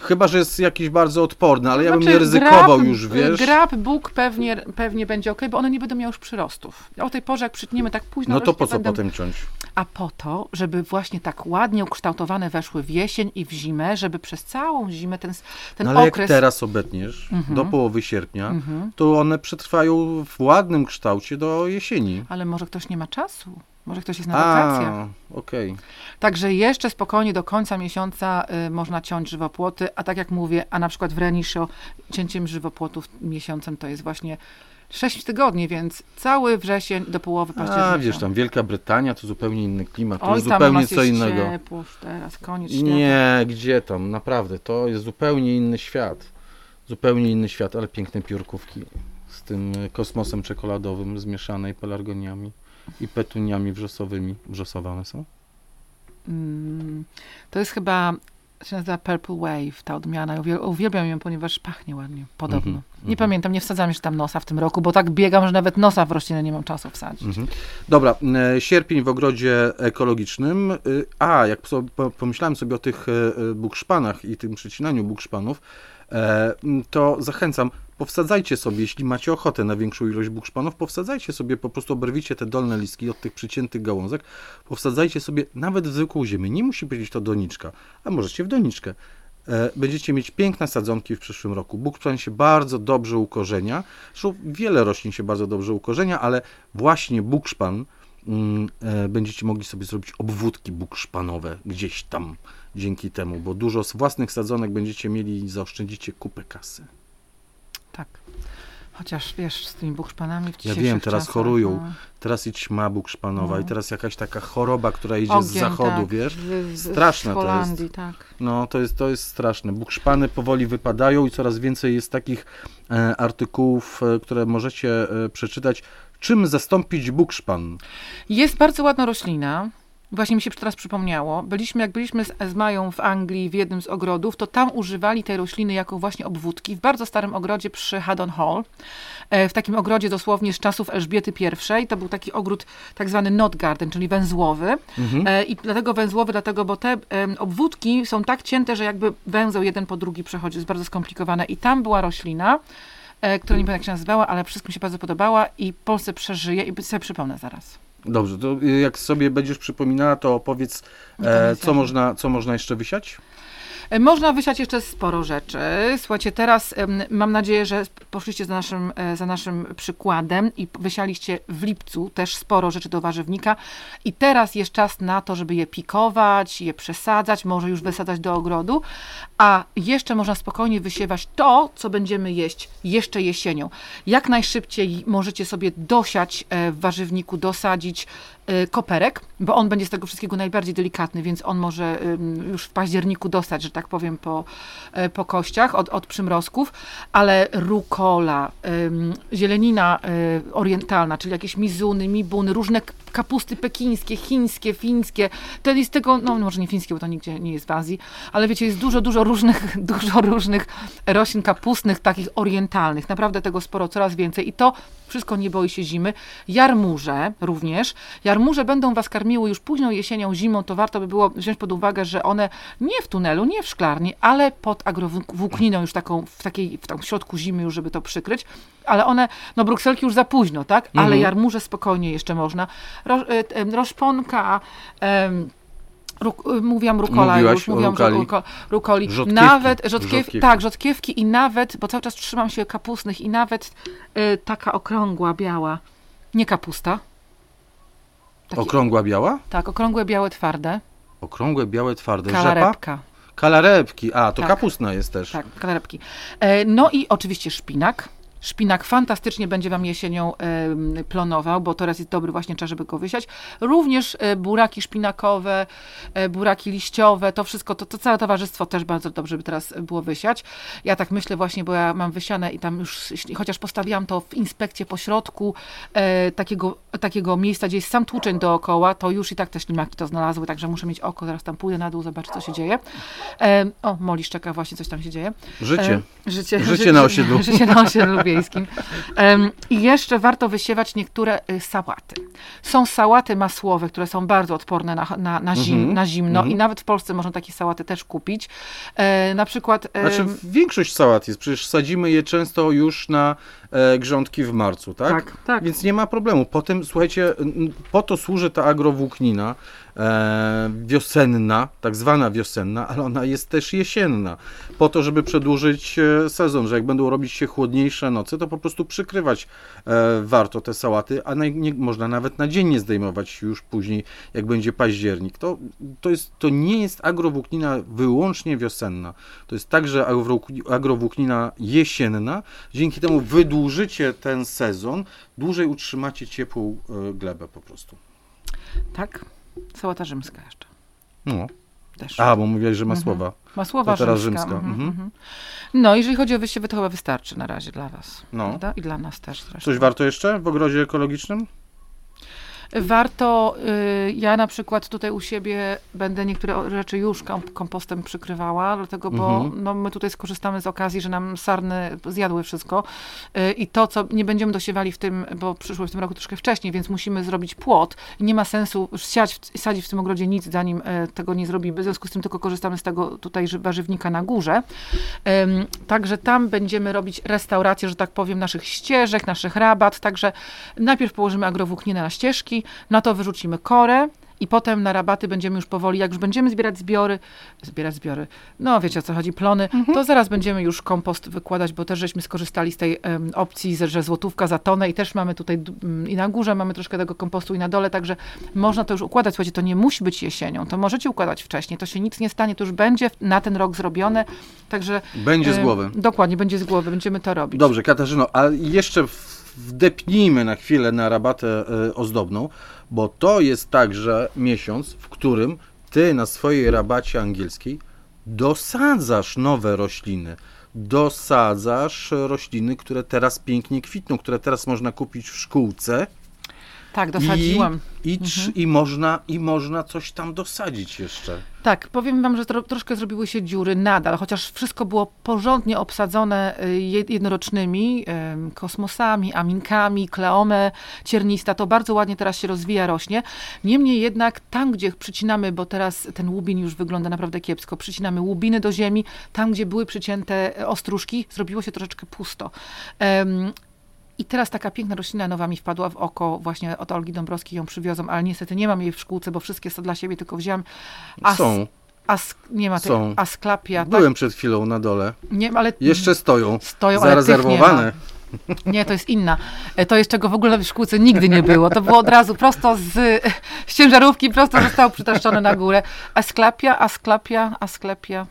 Speaker 1: chyba, że jest jakiś bardzo odporny, ale ja bym
Speaker 2: Znaczy,
Speaker 1: nie ryzykował
Speaker 2: grab-
Speaker 1: już, wiesz.
Speaker 2: Grab, Bóg pewnie, pewnie będzie ok, bo one nie będą miały już przyrostów. O tej porze, jak przytniemy tak późno,
Speaker 1: No to po co
Speaker 2: będą-
Speaker 1: potem ciąć?
Speaker 2: A po to, żeby właśnie tak ładnie ukształtowane weszły w jesień i w zimę, żeby przez całą zimę ten, ten
Speaker 1: No ale
Speaker 2: okres...
Speaker 1: jak teraz obetniesz,
Speaker 2: Mhm.
Speaker 1: do połowy sierpnia,
Speaker 2: Mhm.
Speaker 1: to one przetrwają w ładnym kształcie do jesieni.
Speaker 2: Ale może ktoś nie ma czasu. Może ktoś jest na wakacjach.
Speaker 1: Okej.
Speaker 2: Także jeszcze spokojnie do końca miesiąca y, można ciąć żywopłoty, a tak jak mówię, a na przykład w Renisho cięciem żywopłotów miesiącem to jest właśnie 6 tygodni, więc cały wrzesień do połowy października.
Speaker 1: A wiesz, tam Wielka Brytania to zupełnie inny klimat, to
Speaker 2: Oj,
Speaker 1: jest
Speaker 2: tam
Speaker 1: zupełnie co innego.
Speaker 2: ciepło teraz, koniec.
Speaker 1: Nie, gdzie tam, naprawdę, to jest zupełnie inny świat. Zupełnie inny świat, ale piękne piórkówki z tym kosmosem czekoladowym zmieszanej pelargoniami i petuniami wrzosowymi. Wrzosowane są?
Speaker 2: Mm, to jest chyba, się nazywa Purple Wave, ta odmiana. Uwielbiam ją, ponieważ pachnie ładnie, podobno.
Speaker 1: Mhm,
Speaker 2: Nie
Speaker 1: mhm.
Speaker 2: pamiętam, nie wsadzam jeszcze tam nosa w tym roku, bo tak biegam, że nawet nosa w roślinę nie mam czasu wsadzić.
Speaker 1: Mhm. Dobra, e, sierpień w ogrodzie ekologicznym. E, A, jak pomyślałem sobie o tych e, e, bukszpanach i tym przycinaniu bukszpanów, to zachęcam, powsadzajcie sobie, jeśli macie ochotę na większą ilość bukszpanów, powsadzajcie sobie, po prostu oberwijcie te dolne listki od tych przyciętych gałązek, powsadzajcie sobie nawet w zwykłą ziemię. Nie musi być to doniczka, a możecie w doniczkę. E, Będziecie mieć piękne sadzonki w przyszłym roku. Bukszpan się bardzo dobrze ukorzenia. Zresztą wiele roślin się bardzo dobrze ukorzenia, ale właśnie bukszpan mm, e, będziecie mogli sobie zrobić obwódki bukszpanowe gdzieś tam dzięki temu, bo dużo z własnych sadzonek będziecie mieli i zaoszczędzicie kupę kasy.
Speaker 2: Tak. Chociaż wiesz, z tymi bukszpanami w
Speaker 1: Ja wiem, teraz
Speaker 2: czasach,
Speaker 1: chorują.
Speaker 2: no.
Speaker 1: Teraz i ćma bukszpanowa
Speaker 2: No.
Speaker 1: i teraz jakaś taka choroba, która idzie z zachodu,
Speaker 2: tak,
Speaker 1: wiesz?
Speaker 2: z-
Speaker 1: Straszne
Speaker 2: z
Speaker 1: to jest.
Speaker 2: Holandii, tak.
Speaker 1: No, to jest, to jest straszne. Bukszpany powoli wypadają i coraz więcej jest takich e, artykułów, e, które możecie e, przeczytać. Czym zastąpić bukszpan?
Speaker 2: Jest bardzo ładna roślina. Właśnie mi się teraz przypomniało. Byliśmy, jak byliśmy z, z Mają w Anglii w jednym z ogrodów, to tam używali tej rośliny jako właśnie obwódki w bardzo starym ogrodzie przy Haddon Hall. E, W takim ogrodzie dosłownie z czasów Elżbiety I. To był taki ogród tak zwany not garden, czyli węzłowy.
Speaker 1: Mhm.
Speaker 2: E, I dlatego węzłowy, dlatego, bo te obwódki są tak cięte, że jakby węzeł jeden po drugi przechodzi. Jest bardzo skomplikowane. I tam była roślina, e, która nie pamiętam jak się nazywała, ale wszystko mi się bardzo podobała i Polsce przeżyje i sobie przypomnę zaraz.
Speaker 1: Dobrze, to y, jak sobie będziesz przypominała, to opowiedz,
Speaker 2: No
Speaker 1: e, co, można, co można jeszcze wysiać?
Speaker 2: E, Można wysiać jeszcze sporo rzeczy. Słuchajcie, teraz mam nadzieję, że poszliście za naszym, e, za naszym przykładem i wysialiście w lipcu też sporo rzeczy do warzywnika. I teraz jest czas na to, żeby je pikować, je przesadzać, może już wysadzać do ogrodu, a jeszcze można spokojnie wysiewać to, co będziemy jeść jeszcze jesienią. Jak najszybciej możecie sobie dosiać e, w warzywniku, dosadzić koperek, bo on będzie z tego wszystkiego najbardziej delikatny, więc on może już w październiku dostać, że tak powiem, po, e, po kościach od, od przymrozków, ale rukola, zielenina y, orientalna, czyli jakieś mizuny, mibuny, różne kapusty pekińskie, chińskie, fińskie, to jest tego, no może nie fińskie, bo to nigdzie nie jest w Azji, ale wiecie, jest dużo, dużo różnych, dużo różnych roślin kapustnych, takich orientalnych, naprawdę tego sporo, coraz więcej i to wszystko nie boi się zimy. Jarmuże również. Jarmuże będą Was karmiły już późną jesienią, zimą, to warto by było wziąć pod uwagę, że one nie w tunelu, nie w szklarni, ale pod agrowłókniną już taką, w takiej, w, tam środku zimy już, żeby to przykryć. Ale one, no brukselki już za późno, tak? Ale
Speaker 1: Mhm.
Speaker 2: jarmuże spokojnie jeszcze można. Ro, e, roszponka, em, Ruk, y, mówiłam rukola
Speaker 1: Mówiłaś
Speaker 2: już, mówiłam,
Speaker 1: rukali.
Speaker 2: ruko, rukoli.
Speaker 1: Rzodkiewki.
Speaker 2: Nawet rzodkiew,
Speaker 1: Rzodkiewki.
Speaker 2: tak, rzodkiewki i nawet, bo cały czas trzymam się kapustnych i nawet y, taka okrągła, biała, nie kapusta. Taki,
Speaker 1: Okrągła biała?
Speaker 2: tak, okrągłe, białe, twarde.
Speaker 1: Okrągłe, białe, twarde. Rzepa?
Speaker 2: Kalarepka.
Speaker 1: Kalarepki. A, to
Speaker 2: Tak.
Speaker 1: kapustna jest też.
Speaker 2: Tak, kalarepki. E, no i oczywiście szpinak. Szpinak fantastycznie będzie Wam jesienią plonował, bo teraz jest dobry właśnie czas, żeby go wysiać. Również e, buraki szpinakowe, e, buraki liściowe, to wszystko, to, to całe towarzystwo też bardzo dobrze by teraz było wysiać. Ja tak myślę właśnie, bo ja mam wysiane i tam już, chociaż postawiłam to w inspekcie po środku e, takiego, takiego miejsca, gdzie jest sam tłuczeń dookoła, to już i tak te ślimaki to znalazły, także muszę mieć oko, zaraz tam pójdę na dół, zobaczę, co się dzieje. E, o, Molisz czeka, właśnie coś tam się dzieje.
Speaker 1: Życie.
Speaker 2: E, Życie,
Speaker 1: Życie na osiedlu.
Speaker 2: Życie na osiedlu wiejskim. I jeszcze warto wysiewać niektóre y, sałaty. Są sałaty masłowe, które są bardzo odporne na, na, na, zim,
Speaker 1: Mhm,
Speaker 2: na zimno
Speaker 1: mhm.
Speaker 2: i nawet w Polsce można takie sałaty też kupić. E, na przykład... em,
Speaker 1: Znaczy, większość sałat jest, przecież sadzimy je często już na e, grządki w marcu, tak?
Speaker 2: Tak, tak.
Speaker 1: Więc nie ma problemu. Potem, słuchajcie, po to służy ta agrowłóknina e, wiosenna, tak zwana wiosenna, ale ona jest też jesienna. Po to, żeby przedłużyć e, sezon, że jak będą robić się chłodniejsze noce, to po prostu przykrywać e, warto te sałaty, a nie, można nawet na dzień nie zdejmować już później, jak będzie październik. To, to, jest, to nie jest agrowłóknina wyłącznie wiosenna. To jest także agrowłókni- agrowłóknina jesienna. Dzięki temu wydłużycie ten sezon, dłużej utrzymacie ciepłą e, glebę po prostu.
Speaker 2: Tak, sałata rzymska jeszcze.
Speaker 1: No.
Speaker 2: Też.
Speaker 1: A, bo mówiłaś, że masłowa.
Speaker 2: Masłowa
Speaker 1: to teraz
Speaker 2: rzymska.
Speaker 1: rzymska,
Speaker 2: Mhm,
Speaker 1: mhm.
Speaker 2: mhm. No, jeżeli chodzi o wysiewy, to chyba wystarczy na razie dla Was.
Speaker 1: No.
Speaker 2: Prawda? I dla nas też zresztą.
Speaker 1: Coś warto jeszcze w ogrodzie ekologicznym?
Speaker 2: Warto, y, ja na przykład tutaj u siebie będę niektóre rzeczy już kom- kompostem przykrywała, dlatego, bo
Speaker 1: Mhm.
Speaker 2: no, my tutaj skorzystamy z okazji, że nam sarny zjadły wszystko y, i to, co nie będziemy dosiewali w tym, bo przyszły w tym roku troszkę wcześniej, więc musimy zrobić płot nie ma sensu siać, sadzić w tym ogrodzie nic, zanim e, tego nie zrobimy. W związku z tym tylko korzystamy z tego tutaj warzywnika na górze. Także tam będziemy robić restaurację, że tak powiem, naszych ścieżek, naszych rabat. Także najpierw położymy agrowłókninę na ścieżki, na to wyrzucimy korę i potem na rabaty będziemy już powoli, jak już będziemy zbierać zbiory, zbierać zbiory, no wiecie o co chodzi, plony, to zaraz będziemy już kompost wykładać, bo też żeśmy skorzystali z tej em, opcji, że że złotówka za tonę i też mamy tutaj d- m, i na górze mamy troszkę tego kompostu i na dole, także można to już układać. Słuchajcie, to nie musi być jesienią, to możecie układać wcześniej, to się nic nie stanie, to już będzie na ten rok zrobione, także...
Speaker 1: Będzie z głowy.
Speaker 2: Dokładnie, będzie z głowy, będziemy to robić.
Speaker 1: Dobrze, Katarzyno, a jeszcze w- wdepnijmy na chwilę na rabatę e, ozdobną, bo to jest także miesiąc, w którym ty na swojej rabacie angielskiej dosadzasz nowe rośliny. Dosadzasz rośliny, które teraz pięknie kwitną, które teraz można kupić w szkółce.
Speaker 2: Tak, dosadziłam.
Speaker 1: I, i, trz- i, można, I można coś tam dosadzić jeszcze.
Speaker 2: Tak, powiem wam, że tro, troszkę zrobiły się dziury nadal, chociaż wszystko było porządnie obsadzone y, jed- jednorocznymi kosmosami, aminkami, kleome, ciernista, to bardzo ładnie teraz się rozwija, rośnie. Niemniej jednak tam, gdzie przycinamy, bo teraz ten łubin już wygląda naprawdę kiepsko, przycinamy łubiny do ziemi, tam, gdzie były przycięte e, ostróżki, zrobiło się troszeczkę pusto. I teraz taka piękna roślina nowa mi wpadła w oko, właśnie od Olgi Dąbrowskiej ją przywiozą, ale niestety nie mam jej w szkółce, bo wszystkie są dla siebie, tylko wziąłem. As-
Speaker 1: Są.
Speaker 2: As, nie ma tej
Speaker 1: Są.
Speaker 2: asklapia. Tak?
Speaker 1: Byłem przed chwilą na dole.
Speaker 2: Nie, ale
Speaker 1: Jeszcze stoją.
Speaker 2: stoją.
Speaker 1: Zarezerwowane.
Speaker 2: Nie, to jest inna. E, To jest czego w ogóle w szkółce nigdy nie było. To było od razu prosto z, z ciężarówki, prosto zostało przytaszczone na górę. Asklapia, asklapia, asklepia,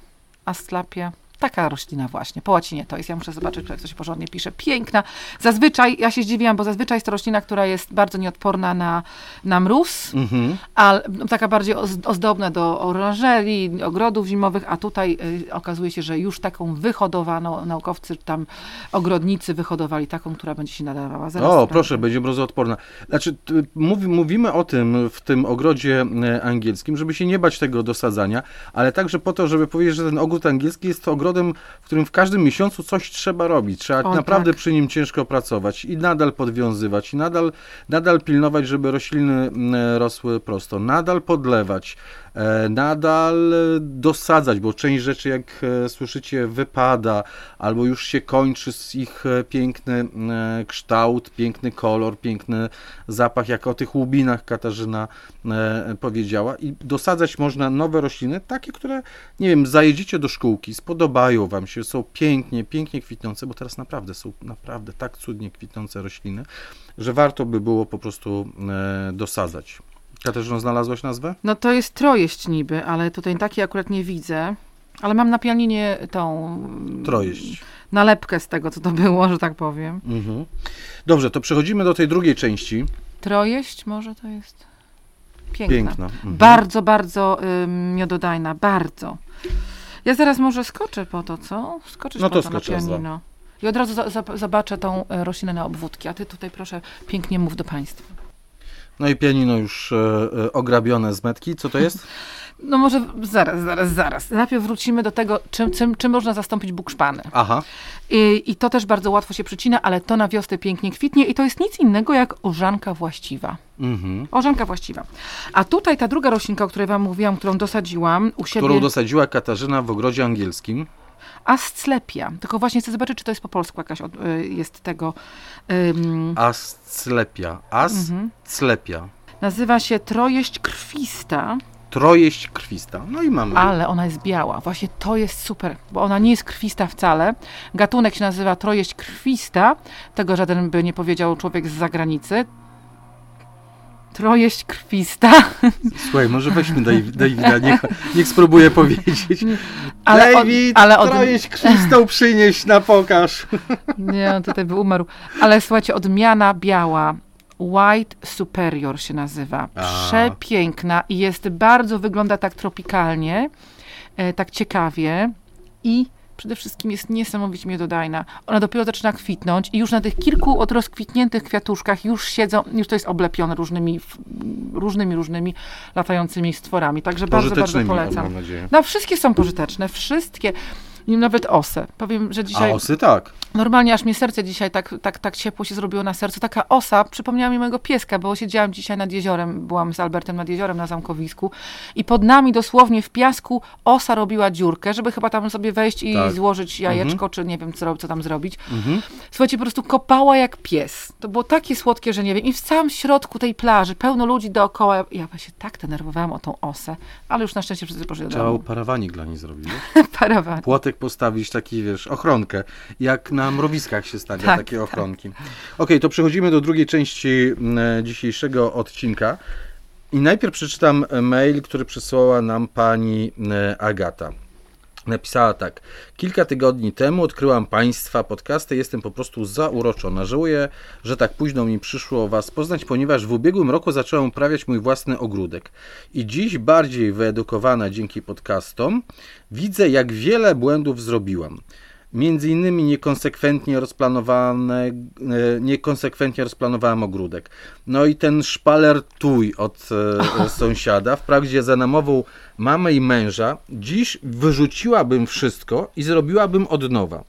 Speaker 2: asklapia. Taka roślina właśnie, po łacinie to jest. Ja muszę zobaczyć, jak to się porządnie pisze. Piękna. Zazwyczaj, ja się zdziwiłam, bo zazwyczaj jest to roślina, która jest bardzo nieodporna na, na mróz,
Speaker 1: Mhm.
Speaker 2: a taka bardziej oz- ozdobna do oranżerii, ogrodów zimowych, a tutaj y, okazuje się, że już taką wyhodowano, naukowcy tam ogrodnicy wyhodowali taką, która będzie się nadawała. Zaraz
Speaker 1: O, proszę, będzie mrozoodporna. Znaczy, mówi, mówimy o tym w tym ogrodzie e, angielskim, żeby się nie bać tego dosadzania, ale także po to, żeby powiedzieć, że ten ogród angielski jest to ogrodem, w którym w każdym miesiącu coś trzeba robić. Trzeba
Speaker 2: O,
Speaker 1: naprawdę
Speaker 2: tak.
Speaker 1: przy nim ciężko pracować i nadal podwiązywać, i nadal, nadal pilnować, żeby rośliny m, rosły prosto, nadal podlewać, nadal e, dosadzać, bo część rzeczy, jak e, słyszycie, wypada, albo już się kończy z ich e, piękny kształt, piękny kolor, piękny zapach, jak o tych łubinach Katarzyna powiedziała. I dosadzać można nowe rośliny, takie, które, nie wiem, zajedziecie do szkółki, spodobają Wam się, są pięknie, pięknie kwitnące, bo teraz naprawdę są naprawdę tak cudnie kwitnące rośliny, że warto by było po prostu e, dosadzać. Katarzyno, znalazłaś nazwę?
Speaker 2: No to jest trojeść niby, ale tutaj takiej akurat nie widzę. Ale mam na pianinie tą
Speaker 1: Trojeść.
Speaker 2: nalepkę z tego, co to było, że tak powiem.
Speaker 1: Mhm. Dobrze, to przechodzimy do tej drugiej części.
Speaker 2: Trojeść może to jest piękna.
Speaker 1: Piękna. Mhm.
Speaker 2: Bardzo, bardzo ym, miododajna, bardzo. Ja zaraz może skoczę po to, co? Skoczysz
Speaker 1: No
Speaker 2: po
Speaker 1: to
Speaker 2: to na pianino. I od razu za, za, zobaczę tą e, roślinę na obwódki, a ty tutaj proszę pięknie mów do państwa.
Speaker 1: No i pianino już e, e, ograbione z metki. Co to jest?
Speaker 2: No może zaraz, zaraz, zaraz. Najpierw wrócimy do tego, czym, czym, czym można zastąpić bukszpany.
Speaker 1: Aha.
Speaker 2: I, I to też bardzo łatwo się przycina, ale to na wiosnę pięknie kwitnie i to jest nic innego jak orzanka właściwa.
Speaker 1: Mhm.
Speaker 2: Orzanka właściwa. A tutaj ta druga roślinka, o której wam mówiłam, którą dosadziłam u siebie,
Speaker 1: Którą dosadziła Katarzyna w ogrodzie angielskim.
Speaker 2: Asclepia. Tylko właśnie chcę zobaczyć, czy to jest po polsku jakaś od, y, jest tego. ym,
Speaker 1: Asclepia. Asclepia.
Speaker 2: nazywa się trojeść krwista,
Speaker 1: Trojeść krwista. No i mamy.
Speaker 2: ale ona jest biała. Właśnie to jest super, bo ona nie jest krwista wcale. Gatunek się nazywa trojeść krwista. Tego żaden by nie powiedział człowiek z zagranicy. Trojeść krwista.
Speaker 1: Słuchaj, może weźmy Davida, niech, niech spróbuje powiedzieć.
Speaker 2: Ale od-
Speaker 1: David,
Speaker 2: ale od-
Speaker 1: trojeść krwistą przynieś na pokaż.
Speaker 2: Nie, on tutaj by umarł. Ale słuchajcie, odmiana biała. White Superior się nazywa. Przepiękna i jest bardzo, wygląda tak tropikalnie, e, tak ciekawie i przede wszystkim jest niesamowicie miododajna. Ona dopiero zaczyna kwitnąć i już na tych kilku od rozkwitniętych kwiatuszkach już siedzą, już to jest oblepione różnymi, różnymi, różnymi latającymi stworami. Także bardzo, bardzo polecam.
Speaker 1: mam nadzieję.
Speaker 2: No wszystkie są pożyteczne, wszystkie. I Nawet osę. Powiem, że dzisiaj...
Speaker 1: A osy tak.
Speaker 2: Normalnie aż mnie serce dzisiaj tak, tak, tak ciepło się zrobiło na sercu. Taka osa przypomniała mi mojego pieska, bo siedziałam dzisiaj nad jeziorem, byłam z Albertem nad jeziorem na zamkowisku i pod nami dosłownie w piasku osa robiła dziurkę, żeby chyba tam sobie wejść i
Speaker 1: Tak.
Speaker 2: złożyć jajeczko, czy nie wiem, co, co tam zrobić.
Speaker 1: Mhm.
Speaker 2: Słuchajcie, po prostu kopała jak pies. To było takie słodkie, że nie wiem. I w samym środku tej plaży, pełno ludzi dookoła. Ja się tak denerwowałam o tą osę, ale już na szczęście wszyscy poszli do
Speaker 1: Trzeba
Speaker 2: domu.
Speaker 1: parawanik dla niej zrobić. wiesz?
Speaker 2: Parawan.
Speaker 1: Postawić taki, wiesz, ochronkę. Jak na mrowiskach się stawia
Speaker 2: Tak,
Speaker 1: takie
Speaker 2: tak.
Speaker 1: ochronki. Okej, to przechodzimy do drugiej części m, dzisiejszego odcinka. I najpierw przeczytam e, mail, który przysłała nam pani e, Agata. Napisała tak. Kilka tygodni temu odkryłam Państwa podcasty. Jestem po prostu zauroczona. Żałuję, że tak późno mi przyszło Was poznać, ponieważ w ubiegłym roku zacząłem uprawiać mój własny ogródek. I dziś, bardziej wyedukowana dzięki podcastom, widzę, jak wiele błędów zrobiłam. Między innymi niekonsekwentnie rozplanowane, e, niekonsekwentnie rozplanowałem ogródek. No i ten szpaler tuj od e, sąsiada, wprawdzie za namową mamy i męża, dziś wyrzuciłabym wszystko i zrobiłabym od nowa.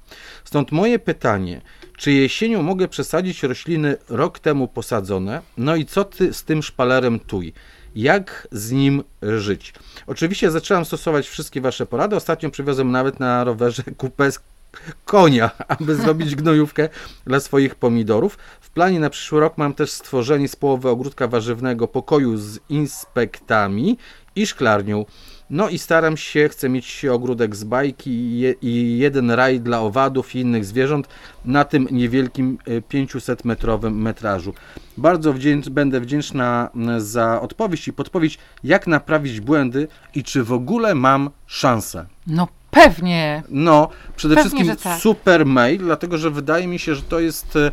Speaker 1: Stąd moje pytanie, czy jesienią mogę przesadzić rośliny rok temu posadzone? No i co ty z tym szpalerem tuj? Jak z nim żyć? Oczywiście zaczęłam stosować wszystkie Wasze porady. Ostatnio przywiozłem nawet na rowerze kupę z konia, aby zrobić gnojówkę dla swoich pomidorów. W planie na przyszły rok mam też stworzenie z połowy ogródka warzywnego pokoju z inspektami i szklarnią. No i staram się, chcę mieć ogródek z bajki i, je, i jeden raj dla owadów i innych zwierząt na tym niewielkim y, 500-metrowym metrażu. Bardzo wdzięcz, będę wdzięczna za odpowiedź i podpowiedź, jak naprawić błędy i czy w ogóle mam szansę.
Speaker 2: No pewnie.
Speaker 1: No, przede
Speaker 2: Pewnie,
Speaker 1: wszystkim
Speaker 2: tak.
Speaker 1: super mail, dlatego że wydaje mi się, że to jest e,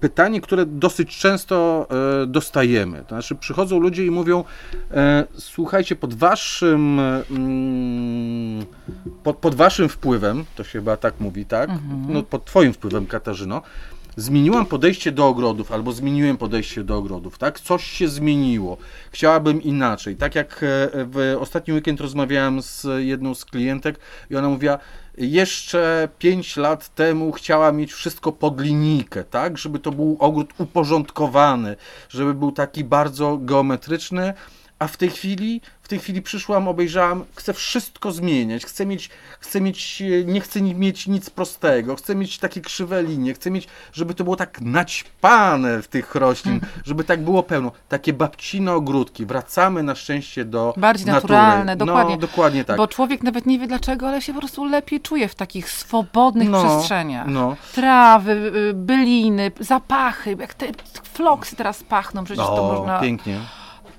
Speaker 1: pytanie, które dosyć często e, dostajemy. To znaczy, przychodzą ludzie i mówią: e, Słuchajcie, pod waszym, mm, pod, pod waszym wpływem, to się chyba tak mówi, tak?
Speaker 2: Mhm.
Speaker 1: No, pod Twoim wpływem, Katarzyno. Zmieniłam podejście do ogrodów, albo zmieniłem podejście do ogrodów, tak? Coś się zmieniło. Chciałabym inaczej. Tak jak e, w ostatni weekend rozmawiałem z jedną z klientek i ona mówiła, jeszcze 5 lat temu chciała mieć wszystko pod linijkę, tak? Żeby to był ogród uporządkowany, żeby był taki bardzo geometryczny, a w tej chwili, w tej chwili przyszłam, obejrzałam, chcę wszystko zmieniać, chcę mieć, chcę mieć, e, nie chcę mieć nic prostego, chcę mieć takie krzywe linie, chcę mieć, żeby to było tak naćpane w tych roślin, żeby tak było pełno. Takie babcine ogródki, wracamy na szczęście do
Speaker 2: Bardziej
Speaker 1: natury.
Speaker 2: naturalne, dokładnie.
Speaker 1: No, dokładnie tak.
Speaker 2: Bo człowiek nawet nie wie dlaczego, ale się po prostu lepiej czuje w takich swobodnych
Speaker 1: No,
Speaker 2: przestrzeniach.
Speaker 1: no.
Speaker 2: Trawy, y, byliny, zapachy, jak te floksy teraz pachną, przecież to
Speaker 1: O,
Speaker 2: można...
Speaker 1: pięknie.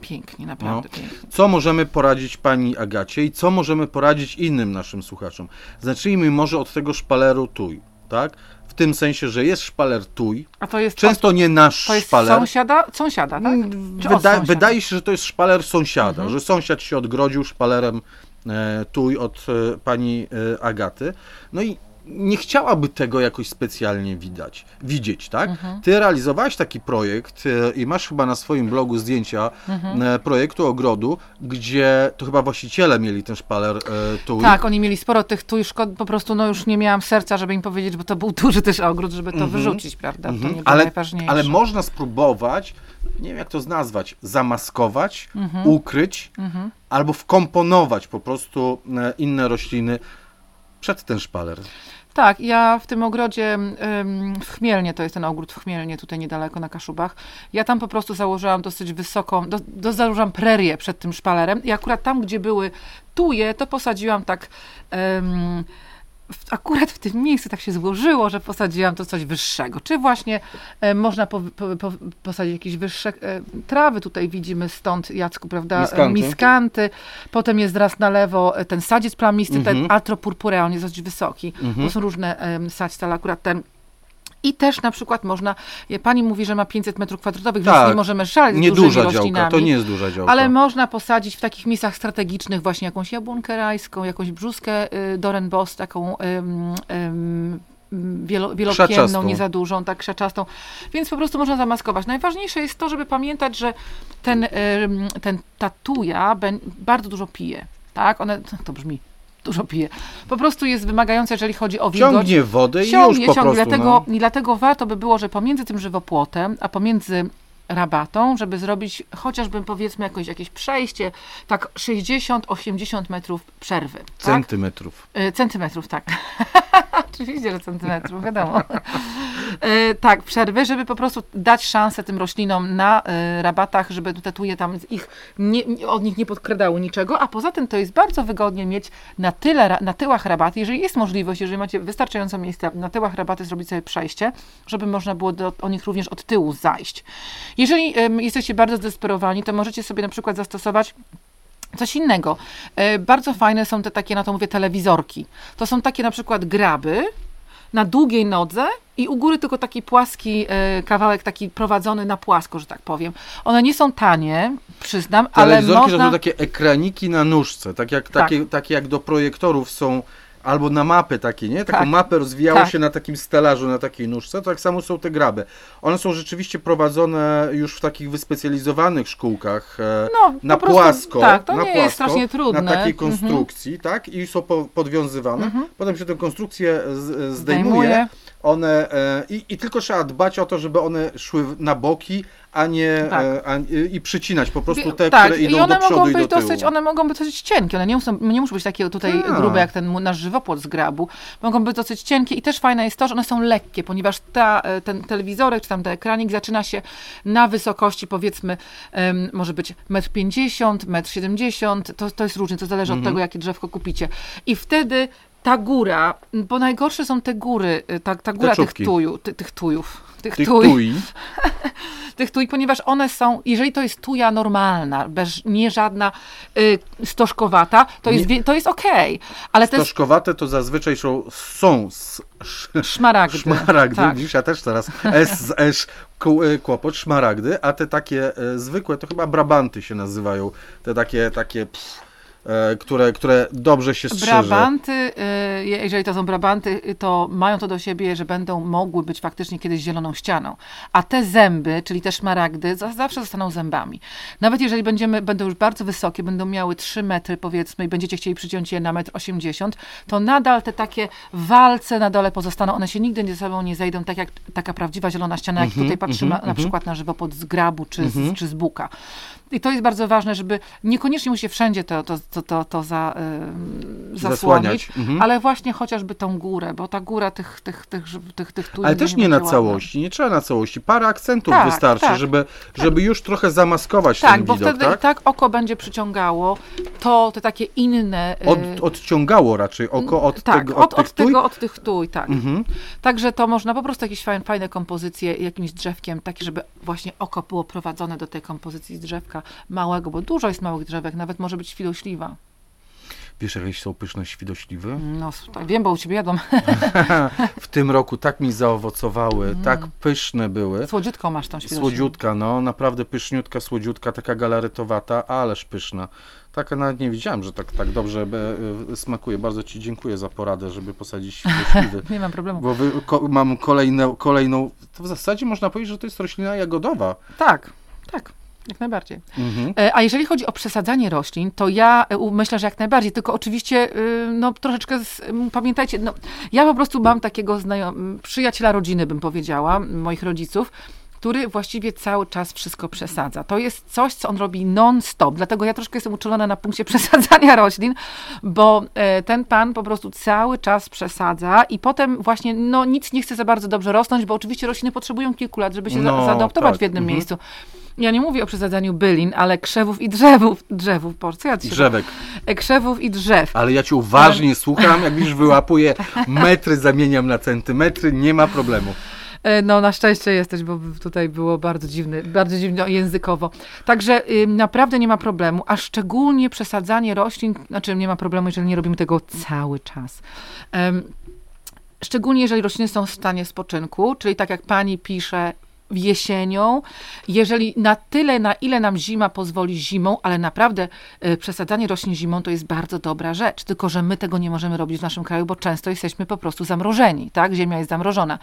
Speaker 2: Pięknie, naprawdę
Speaker 1: No.
Speaker 2: pięknie.
Speaker 1: Co możemy poradzić pani Agacie i co możemy poradzić innym naszym słuchaczom? Zacznijmy może od tego szpaleru tuj, tak? W tym sensie, że jest szpaler tuj,
Speaker 2: A to jest,
Speaker 1: często nie nasz
Speaker 2: to jest
Speaker 1: szpaler.
Speaker 2: sąsiada, sąsiada, tak? Od
Speaker 1: Wyda,
Speaker 2: sąsiada?
Speaker 1: wydaje się, że to jest szpaler sąsiada,
Speaker 2: Mhm.
Speaker 1: że sąsiad się odgrodził szpalerem e, tuj od e, pani e, Agaty. No i nie chciałaby tego jakoś specjalnie widać, widzieć, tak?
Speaker 2: Mhm.
Speaker 1: Ty realizowałaś taki projekt e, i masz chyba na swoim blogu zdjęcia
Speaker 2: Mhm.
Speaker 1: e, projektu ogrodu, gdzie to chyba właściciele mieli ten szpaler e, tuj.
Speaker 2: Tak, oni mieli sporo tych tu już po prostu no już nie miałam serca, żeby im powiedzieć, bo to był duży też ogród, żeby to wyrzucić, prawda? To nie było
Speaker 1: Mhm. ale,
Speaker 2: najważniejsze.
Speaker 1: ale można spróbować, nie wiem jak to nazwać, zamaskować,
Speaker 2: Mhm.
Speaker 1: ukryć albo wkomponować po prostu inne rośliny przed ten szpaler.
Speaker 2: Tak, ja w tym ogrodzie w Chmielnie, to jest ten ogród w Chmielnie, tutaj niedaleko na Kaszubach, ja tam po prostu założyłam dosyć wysoką, do, do, założyłam prerię przed tym szpalerem i akurat tam, gdzie były tuje, to posadziłam tak, ym, w, akurat w tym miejscu tak się złożyło, że posadziłam to coś wyższego. Czy właśnie e, można po, po, po, posadzić jakieś wyższe e, trawy, tutaj widzimy stąd, Jacku, prawda,
Speaker 1: Miskanty.
Speaker 2: E, miskanty, potem jest raz na lewo e, ten sadziec plamisty,
Speaker 1: Mhm.
Speaker 2: ten atropurpurea, on jest dość wysoki, bo są różne sadźce, ale akurat ten i też na przykład można, pani mówi, że ma 500 metrów kwadratowych, więc
Speaker 1: Tak.
Speaker 2: nie możemy szaleć z
Speaker 1: Nie
Speaker 2: dużymi
Speaker 1: duża działka, to nie jest duża działka.
Speaker 2: Ale można posadzić w takich miejscach strategicznych właśnie jakąś jabłonkę rajską, jakąś brzuskę y, dorenbos, taką ym, ym, wielo, wielopienną, nie za dużą, tak krzaczastą. Więc po prostu można zamaskować. Najważniejsze jest to, żeby pamiętać, że ten, ten tatuja bardzo dużo pije. Tak? One, to brzmi, dużo pije. Po prostu jest wymagające, jeżeli chodzi o wilgoć.
Speaker 1: Ciągnie wodę i
Speaker 2: Ciągnie,
Speaker 1: już po
Speaker 2: ciągnie.
Speaker 1: prostu.
Speaker 2: Dlatego,
Speaker 1: no.
Speaker 2: I dlatego warto by było, że pomiędzy tym żywopłotem, a pomiędzy rabatą, żeby zrobić chociażby powiedzmy jakoś, jakieś przejście, tak 60-80 metrów przerwy. Tak?
Speaker 1: Centymetrów.
Speaker 2: Y, Centymetrów, tak. Oczywiście, że centymetrów, wiadomo. Y, tak, przerwy, żeby po prostu dać szansę tym roślinom na y, rabatach, żeby te tuje tam ich nie, od nich nie podkradały niczego, a poza tym to jest bardzo wygodnie mieć na tyle, na tyłach rabaty, jeżeli jest możliwość, jeżeli macie wystarczająco miejsca, na tyłach rabaty zrobić sobie przejście, żeby można było do, o nich również od tyłu zajść. Jeżeli jesteście bardzo zdesperowani, to możecie sobie na przykład zastosować Coś innego. E, Bardzo fajne są te takie, na to mówię, telewizorki. To są takie na przykład graby na długiej nodze i u góry tylko taki płaski e, kawałek, taki prowadzony na płasko, że tak powiem. One nie są tanie, przyznam, ale
Speaker 1: Telewizorki to
Speaker 2: można...
Speaker 1: są takie ekraniki na nóżce, tak jak,
Speaker 2: Tak.
Speaker 1: takie, takie jak do projektorów są, albo na mapy takie, nie? Taką
Speaker 2: Tak.
Speaker 1: mapę rozwijało
Speaker 2: Tak.
Speaker 1: się na takim stelażu, na takiej nóżce, to tak samo są te graby. One są rzeczywiście prowadzone już w takich wyspecjalizowanych szkółkach, e,
Speaker 2: No,
Speaker 1: na
Speaker 2: prostu-
Speaker 1: płasko,
Speaker 2: tak, to
Speaker 1: na
Speaker 2: nie
Speaker 1: płasko,
Speaker 2: jest strasznie trudne.
Speaker 1: na takiej
Speaker 2: Mhm.
Speaker 1: konstrukcji, tak? I są po, podwiązywane. Potem się tę konstrukcję z, zdejmuje,
Speaker 2: Zdejmuje.
Speaker 1: One e, i, i tylko trzeba dbać o to, żeby one szły na boki, a nie
Speaker 2: Tak.
Speaker 1: e, a, i przycinać po prostu te,
Speaker 2: tak,
Speaker 1: które idą
Speaker 2: i one
Speaker 1: do przodu
Speaker 2: mogą
Speaker 1: i do
Speaker 2: być
Speaker 1: tyłu.
Speaker 2: dosyć, one mogą być dosyć cienkie, one nie muszą, nie muszą być takie tutaj
Speaker 1: Tak.
Speaker 2: grube jak ten nasz żywopłot z grabu. Mogą być dosyć cienkie i też fajne jest to, że one są lekkie, ponieważ ta, e, ten telewizorek czy tam ten ekranik zaczyna się na wysokości powiedzmy em, może być 1,50 m, 1,70 m, to, to jest różnie, to zależy
Speaker 1: Mhm.
Speaker 2: od tego, jakie drzewko kupicie. I wtedy ta góra, bo najgorsze są te góry, y, ta, ta góra tych tuju, ty, tych tujów, tych,
Speaker 1: Tych
Speaker 2: tuj,
Speaker 1: tui.
Speaker 2: tych tuj, ponieważ one są, jeżeli to jest tuja normalna, bez, nie żadna y, stożkowata, to jest, to jest okej, ale te
Speaker 1: Stożkowate to zazwyczaj są, są s- sz,
Speaker 2: szmaragdy.
Speaker 1: szmaragdy,
Speaker 2: Tak.
Speaker 1: widzisz, ja też teraz S z kł- e, kłopot, szmaragdy, a te takie e, zwykłe to chyba brabanty się nazywają, te takie, takie pff, które, które dobrze się strzeże.
Speaker 2: Brabanty, y, jeżeli to są brabanty, to mają to do siebie, że będą mogły być faktycznie kiedyś zieloną ścianą. A te zęby, czyli te szmaragdy, za- zawsze zostaną zębami. Nawet jeżeli będziemy, będą już bardzo wysokie, będą miały 3 metry powiedzmy i będziecie chcieli przyciąć je na 1,80 m, to nadal te takie walce na dole pozostaną. One się nigdy ze sobą nie zejdą, tak jak taka prawdziwa zielona ściana, jak tutaj patrzymy na, na przykład na żywopłot z grabu czy, z, czy z buka. I to jest bardzo ważne, żeby niekoniecznie musi wszędzie to, to, to, to, to za, ym, zasłonić,
Speaker 1: mhm.
Speaker 2: ale właśnie chociażby tą górę, bo ta góra tych, tych, tych, tych, tych,
Speaker 1: Ale też nie na
Speaker 2: będzie ładna.
Speaker 1: całości, nie trzeba na całości. Parę akcentów
Speaker 2: Tak,
Speaker 1: wystarczy,
Speaker 2: tak,
Speaker 1: żeby, żeby już trochę zamaskować
Speaker 2: Tak,
Speaker 1: ten
Speaker 2: bo
Speaker 1: widok,
Speaker 2: wtedy
Speaker 1: tak?
Speaker 2: i tak oko będzie przyciągało to, te takie inne... y,
Speaker 1: Od, odciągało raczej oko od
Speaker 2: tak,
Speaker 1: tego,
Speaker 2: od,
Speaker 1: od,
Speaker 2: tego, od tych tuj, tak.
Speaker 1: Mhm.
Speaker 2: Także to można po prostu jakieś fajne, fajne kompozycje jakimś drzewkiem, takie, żeby właśnie oko było prowadzone do tej kompozycji z drzewka małego, bo dużo jest małych drzewek, nawet może być świdośliwa.
Speaker 1: Wiesz, jakieś są pyszne świdośliwy?
Speaker 2: No, tak, wiem, bo u ciebie jadłam.
Speaker 1: W tym roku tak mi zaowocowały,
Speaker 2: Mm.
Speaker 1: tak pyszne były.
Speaker 2: Słodziutką masz tą świdośliwą.
Speaker 1: Słodziutka, no, naprawdę pyszniutka, słodziutka, taka galaretowata, ależ pyszna. Taka nawet nie widziałem, że tak, tak dobrze e, e, smakuje. Bardzo Ci dziękuję za poradę, żeby posadzić świdośliwy.
Speaker 2: Nie mam problemu.
Speaker 1: Bo wy, ko, mam kolejne, kolejną, to w zasadzie można powiedzieć, że to jest roślina jagodowa.
Speaker 2: Tak, tak. Jak najbardziej.
Speaker 1: Mhm.
Speaker 2: E, A jeżeli chodzi o przesadzanie roślin, to ja e, myślę, że jak najbardziej, tylko oczywiście, y, no troszeczkę, z, pamiętajcie, no, ja po prostu mam takiego znajom, przyjaciela rodziny, bym powiedziała, moich rodziców, który właściwie cały czas wszystko przesadza. To jest coś, co on robi non-stop, dlatego ja troszkę jestem uczulona na punkcie przesadzania roślin, bo e, ten pan po prostu cały czas przesadza i potem właśnie, no nic nie chce za bardzo dobrze rosnąć, bo oczywiście rośliny potrzebują kilku lat, żeby się
Speaker 1: No,
Speaker 2: zaadoptować
Speaker 1: tak,
Speaker 2: w jednym
Speaker 1: mhm.
Speaker 2: miejscu. Ja nie mówię o przesadzaniu bylin, ale krzewów i drzewów. Drzewów, po co ja ci się-
Speaker 1: Drzewek.
Speaker 2: E, Krzewów i drzew.
Speaker 1: Ale ja Cię uważnie słucham, jak widzisz, wyłapuję metry, zamieniam na centymetry, nie ma problemu.
Speaker 2: E, No, na szczęście jesteś, bo tutaj było bardzo dziwny, bardzo dziwno językowo. Także y, naprawdę nie ma problemu, a szczególnie przesadzanie roślin, znaczy nie ma problemu, jeżeli nie robimy tego cały czas. Szczególnie jeżeli rośliny są w stanie spoczynku, czyli tak jak pani pisze, jesienią, jeżeli na tyle, na ile nam zima pozwoli zimą, ale naprawdę y, przesadzanie roślin zimą to jest bardzo dobra rzecz, tylko że my tego nie możemy robić w naszym kraju, bo często jesteśmy po prostu zamrożeni, tak? Ziemia jest zamrożona.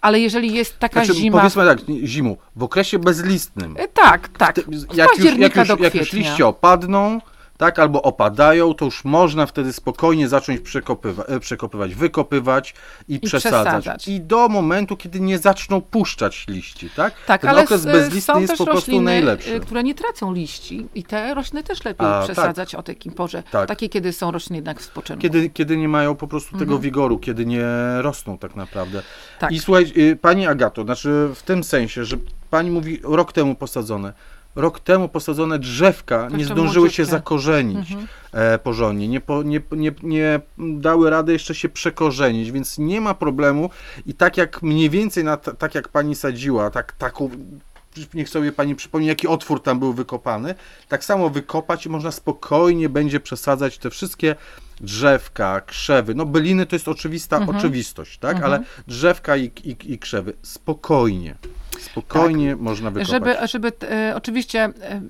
Speaker 2: Ale jeżeli jest taka
Speaker 1: Znaczy,
Speaker 2: zima...
Speaker 1: powiedzmy tak, zimą, w okresie bezlistnym.
Speaker 2: Y, Tak, tak.
Speaker 1: Jak już, jak, już, jak już liście opadną, tak, albo opadają, to już można wtedy spokojnie zacząć przekopywa, e, przekopywać, wykopywać i, przesadzać.
Speaker 2: przesadzać.
Speaker 1: I do momentu, kiedy nie zaczną puszczać liści, tak?
Speaker 2: Tak,
Speaker 1: Ten
Speaker 2: ale
Speaker 1: okres bezlistny jest po prostu
Speaker 2: rośliny,
Speaker 1: najlepszy.
Speaker 2: y, które nie tracą liści i te rośliny też lepiej
Speaker 1: A,
Speaker 2: przesadzać o takim porze.
Speaker 1: Tak.
Speaker 2: Takie, kiedy są rośliny jednak w spoczynku.
Speaker 1: Kiedy, kiedy nie mają po prostu tego wigoru, kiedy nie rosną tak naprawdę.
Speaker 2: Mhm. Tak.
Speaker 1: I słuchaj, y, pani Agato, znaczy w tym sensie, że pani mówi rok temu posadzone. Rok temu posadzone drzewka nie
Speaker 2: Jeszcze
Speaker 1: zdążyły się zakorzenić
Speaker 2: Mhm.
Speaker 1: e, porządnie, nie, po, nie, nie, nie dały rady jeszcze się przekorzenić, więc nie ma problemu. I tak jak mniej więcej, na, tak jak pani sadziła, tak, taką, niech sobie pani przypomni, jaki otwór tam był wykopany, tak samo wykopać i można spokojnie będzie przesadzać te wszystkie drzewka, krzewy, no byliny to jest oczywista
Speaker 2: Mhm.
Speaker 1: oczywistość, tak, ale drzewka i, i, i krzewy, spokojnie. Spokojnie można wykopać.
Speaker 2: Żeby, żeby e, oczywiście e,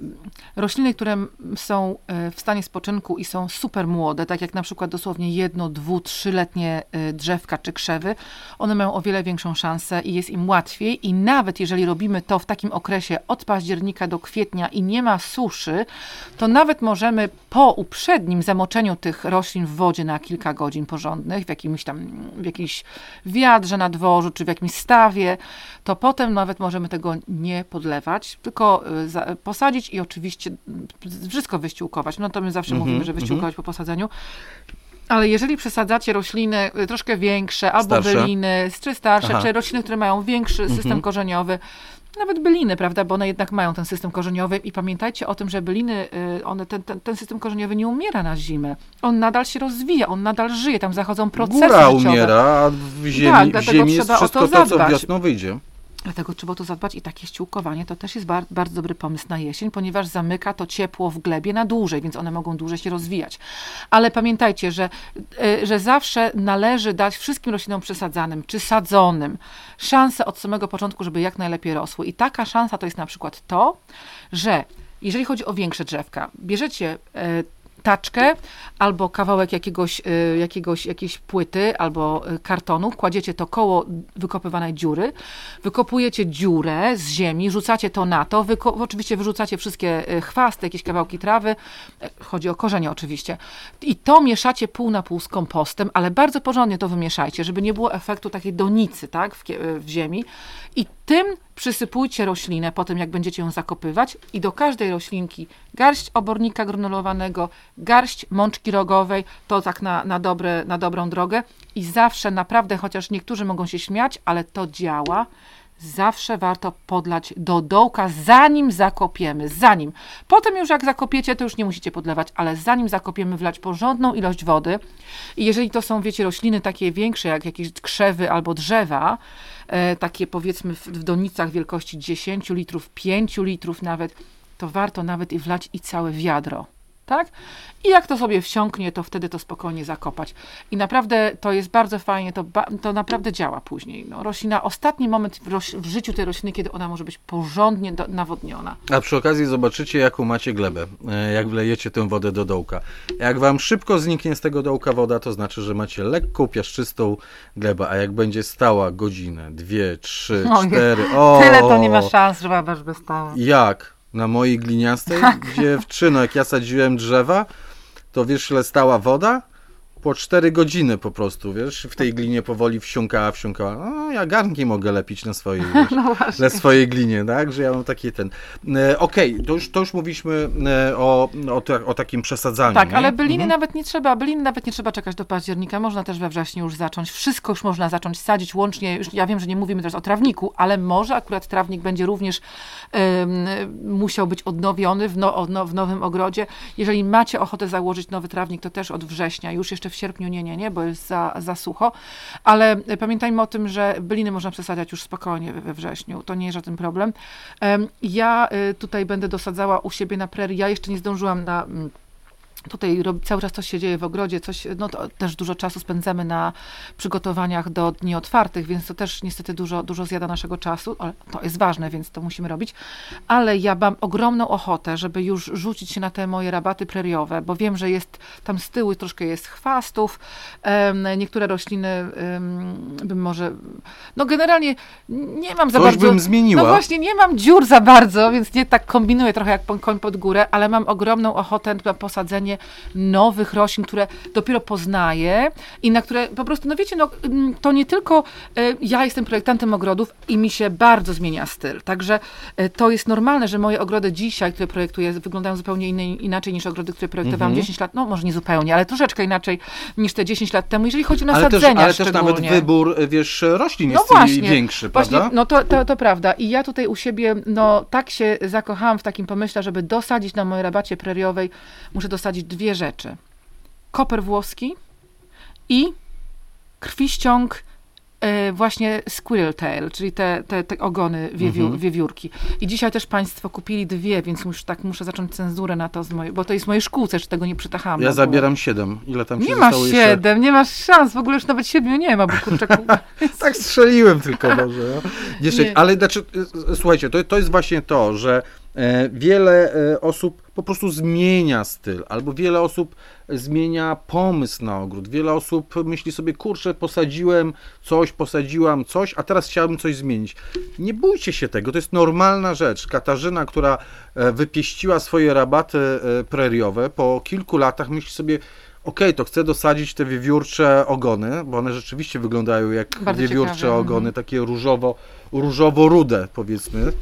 Speaker 2: rośliny, które są e, w stanie spoczynku i są super młode, tak jak na przykład dosłownie jedno, dwu, trzyletnie e, drzewka czy krzewy, one mają o wiele większą szansę i jest im łatwiej i nawet jeżeli robimy to w takim okresie od października do kwietnia i nie ma suszy, to nawet możemy po uprzednim zamoczeniu tych roślin w wodzie na kilka godzin porządnych, w jakimś tam, w jakiejś wiadrze na dworzu, czy w jakimś stawie, to potem nawet możemy tego nie podlewać, tylko y, posadzić i oczywiście y, wszystko wyściółkować. No to my zawsze
Speaker 1: Mhm,
Speaker 2: mówimy, że wyściółkować po posadzeniu. Ale jeżeli przesadzacie rośliny y, troszkę większe, albo
Speaker 1: Starsze?
Speaker 2: byliny, czy starsze,
Speaker 1: Aha.
Speaker 2: czy rośliny, które mają większy system
Speaker 1: Mhm.
Speaker 2: korzeniowy, nawet byliny, prawda, bo one jednak mają ten system korzeniowy i pamiętajcie o tym, że byliny, y, one, ten, ten, ten system korzeniowy nie umiera na zimę. On nadal się rozwija, on nadal żyje, tam zachodzą procesy
Speaker 1: Góra
Speaker 2: życiowe.
Speaker 1: umiera, a w ziemi,
Speaker 2: Tak,
Speaker 1: w
Speaker 2: dlatego
Speaker 1: ziemi jest wszystko
Speaker 2: to
Speaker 1: co wiosną wyjdzie.
Speaker 2: Dlatego trzeba to zadbać i takie ściółkowanie to też jest bar- bardzo dobry pomysł na jesień, ponieważ zamyka to ciepło w glebie na dłużej, więc one mogą dłużej się rozwijać. Ale pamiętajcie, że, y, że zawsze należy dać wszystkim roślinom przesadzanym czy sadzonym szansę od samego początku, żeby jak najlepiej rosły. I taka szansa to jest na przykład to, że jeżeli chodzi o większe drzewka, bierzecie e, taczkę albo kawałek jakiegoś, y, jakiegoś, jakiejś płyty albo y, kartonu, kładziecie to koło wykopywanej dziury, wykopujecie dziurę z ziemi, rzucacie to na to, oczywiście wyrzucacie wszystkie y, chwasty, jakieś kawałki trawy, e, chodzi o korzenie oczywiście, i to mieszacie pół na pół z kompostem, ale bardzo porządnie to wymieszajcie, żeby nie było efektu takiej donicy tak, w, w ziemi. I tym przysypujcie roślinę po tym, jak będziecie ją zakopywać i do każdej roślinki garść obornika granulowanego, garść mączki rogowej, to tak na, na, dobre, na dobrą drogę i zawsze naprawdę, chociaż niektórzy mogą się śmiać, ale to działa, zawsze warto podlać do dołka, zanim zakopiemy, zanim. Potem już jak zakopiecie, to już nie musicie podlewać, ale zanim zakopiemy, wlać porządną ilość wody i jeżeli to są, wiecie, rośliny takie większe, jak jakieś krzewy albo drzewa, takie powiedzmy w, w donicach wielkości 10 litrów, 5 litrów nawet, to warto nawet i wlać i całe wiadro. Tak? I jak to sobie wsiąknie, to wtedy to spokojnie zakopać. I naprawdę to jest bardzo fajnie, to, to naprawdę działa później. No, roślina, ostatni moment w, roś- w życiu tej rośliny, kiedy ona może być porządnie do, nawodniona.
Speaker 1: A przy okazji zobaczycie, jaką macie glebę, e, jak wlejecie tę wodę do dołka. Jak wam szybko zniknie z tego dołka woda, to znaczy, że macie lekką, piaszczystą glebę, a jak będzie stała godzinę, dwie, trzy,
Speaker 2: Oj,
Speaker 1: cztery, o,
Speaker 2: Tyle to nie ma szans, żeby aż by stała.
Speaker 1: Jak? Na mojej gliniastej
Speaker 2: Tak.
Speaker 1: dziewczyno, jak ja sadziłem drzewa, to wiesz, ile stała woda? Po 4 godziny po prostu, wiesz, w tej glinie powoli wsiąkała, wsiąkała. No, ja garnki mogę lepić na swojej, wiesz,
Speaker 2: No
Speaker 1: na swojej glinie, tak? Że ja mam taki ten. E, Okej, to, już, to już mówiliśmy e, o, o, ta- o takim przesadzaniu.
Speaker 2: Tak,
Speaker 1: nie?
Speaker 2: ale byliny
Speaker 1: Mhm.
Speaker 2: nawet nie trzeba, byliny nawet nie trzeba czekać do października, można też we wrześniu już zacząć. Wszystko już można zacząć sadzić łącznie, już ja wiem, że nie mówimy teraz o trawniku, ale może akurat trawnik będzie również musiał być odnowiony w, no, odno- w nowym ogrodzie. Jeżeli macie ochotę założyć nowy trawnik, to też od września, już jeszcze w sierpniu nie, nie, nie, bo jest za, za sucho, ale pamiętajmy o tym, że byliny można przesadzać już spokojnie we- wrześniu, to nie jest żaden problem. Em, Ja y, tutaj będę dosadzała u siebie na prerii, ja jeszcze nie zdążyłam na... Tutaj rob, cały czas coś się dzieje w ogrodzie, coś, no to też dużo czasu spędzamy na przygotowaniach do dni otwartych, więc to też niestety dużo, dużo zjada naszego czasu, ale to jest ważne, więc to musimy robić. Ale ja mam ogromną ochotę, żeby już rzucić się na te moje rabaty preriowe, bo wiem, że jest tam z tyłu troszkę jest chwastów, niektóre rośliny bym może, no generalnie nie mam za
Speaker 1: Coś
Speaker 2: bardzo...
Speaker 1: bym zmieniła.
Speaker 2: No właśnie, nie mam dziur za bardzo, więc nie tak kombinuję trochę jak koń pod górę, ale mam ogromną ochotę na posadzenie nowych roślin, które dopiero poznaję i na które po prostu, no wiecie, no, mm, to nie tylko e, ja jestem projektantem ogrodów i mi się bardzo zmienia styl, także e, to jest normalne, że moje ogrody dzisiaj, które projektuję, wyglądają zupełnie inaczej niż ogrody, które projektowałam
Speaker 1: Mhm.
Speaker 2: 10 lat, no może nie zupełnie, ale troszeczkę inaczej niż te 10 lat temu, jeżeli chodzi o
Speaker 1: Ale też,
Speaker 2: nasadzenia
Speaker 1: ale też nawet wybór, wiesz, roślin
Speaker 2: No
Speaker 1: jest
Speaker 2: właśnie,
Speaker 1: większy,
Speaker 2: Właśnie,
Speaker 1: prawda?
Speaker 2: no to, to, to prawda. I ja tutaj u siebie, no tak się zakochałam w takim pomyśle, żeby dosadzić na mojej rabacie preriowej, muszę dosadzić dwie rzeczy. Koper włoski i krwiściąg e, właśnie squirrel tail, czyli te, te, te ogony wiewiór,
Speaker 1: Mhm.
Speaker 2: wiewiórki. I dzisiaj też państwo kupili dwie, więc już tak muszę zacząć cenzurę na to, z mojej, bo to jest w mojej szkółce, że tego nie przytachałam.
Speaker 1: Ja zabieram siedem. Ile tam się
Speaker 2: Nie masz
Speaker 1: zostało jeszcze?
Speaker 2: siedem, nie masz szans, w ogóle już nawet siedmiu nie ma, bo kurczaku...
Speaker 1: Tak strzeliłem tylko może. No. Ale znaczy, y, y, słuchajcie, to, to jest właśnie to, że e, wiele e, osób po prostu zmienia styl, albo wiele osób zmienia pomysł na ogród. Wiele osób myśli sobie, kurczę, posadziłem coś, posadziłam coś, a teraz chciałbym coś zmienić. Nie bójcie się tego, to jest normalna rzecz. Katarzyna, która e, wypieściła swoje rabaty e, preriowe, po kilku latach myśli sobie, okej, to chcę dosadzić te wiewiórcze ogony, bo one rzeczywiście wyglądają jak
Speaker 2: Bardzo
Speaker 1: wiewiórcze
Speaker 2: ciekawe,
Speaker 1: ogony,
Speaker 2: mhm.
Speaker 1: takie różowo, różowo-rude powiedzmy.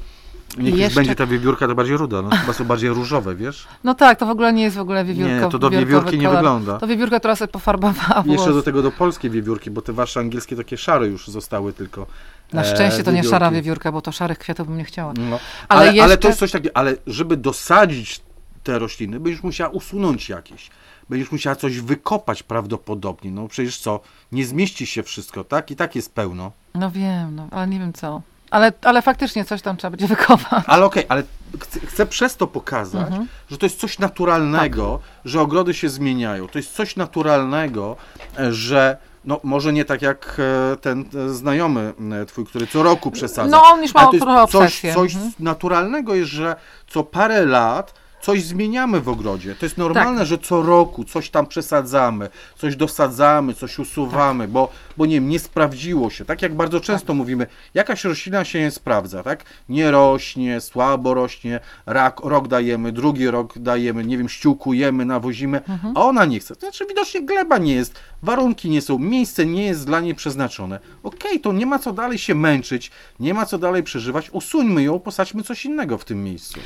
Speaker 1: Niech
Speaker 2: Jeszcze-
Speaker 1: będzie ta wiewiórka to bardziej ruda, no chyba są bardziej różowe, wiesz?
Speaker 2: No tak, to w ogóle nie jest w ogóle wiewiórko.
Speaker 1: Nie, to do wiewiórki nie
Speaker 2: kolor.
Speaker 1: wygląda.
Speaker 2: To wiewiórka, która sobie pofarbowała
Speaker 1: Jeszcze
Speaker 2: włos.
Speaker 1: do tego do polskie wiewiórki, bo te wasze angielskie takie szare już zostały tylko.
Speaker 2: Na
Speaker 1: e,
Speaker 2: szczęście to nie
Speaker 1: wiewiórki.
Speaker 2: szara wiewiórka, bo to szarych kwiatów bym nie chciała.
Speaker 1: No.
Speaker 2: Ale
Speaker 1: Ale, ale,
Speaker 2: jeszcze-
Speaker 1: to jest coś takiego, ale żeby dosadzić te rośliny, będziesz musiała usunąć jakieś. Będziesz musiała coś wykopać prawdopodobnie. No przecież co, nie zmieści się wszystko, tak? I tak jest pełno.
Speaker 2: No wiem, no, ale nie wiem co. Ale, ale faktycznie coś tam trzeba będzie wykopać.
Speaker 1: Ale okej, ale chcę, chcę przez to pokazać,
Speaker 2: Mhm.
Speaker 1: że to jest coś naturalnego,
Speaker 2: Tak.
Speaker 1: że ogrody się zmieniają. To jest coś naturalnego, e, że no może nie tak jak e, ten e, znajomy twój, który co roku przesadza.
Speaker 2: No, on już ma trochę
Speaker 1: jest coś,
Speaker 2: obsesję.
Speaker 1: coś
Speaker 2: Mhm.
Speaker 1: naturalnego jest, że co parę lat coś zmieniamy w ogrodzie. To jest
Speaker 2: Tak.
Speaker 1: normalne, że co roku coś tam przesadzamy, coś dosadzamy, coś usuwamy,
Speaker 2: Tak.
Speaker 1: bo, bo nie nie sprawdziło się. Tak jak bardzo często mówimy, jakaś roślina się nie sprawdza, tak? Nie rośnie, słabo rośnie, rak, rok dajemy, drugi rok dajemy, nie wiem, ściółkujemy, nawozimy,
Speaker 2: Mhm.
Speaker 1: a ona nie chce. To znaczy widocznie gleba nie jest, warunki nie są, miejsce nie jest dla niej przeznaczone. Okej, to nie ma co dalej się męczyć, nie ma co dalej przeżywać, usuńmy ją, posadźmy coś innego w tym miejscu.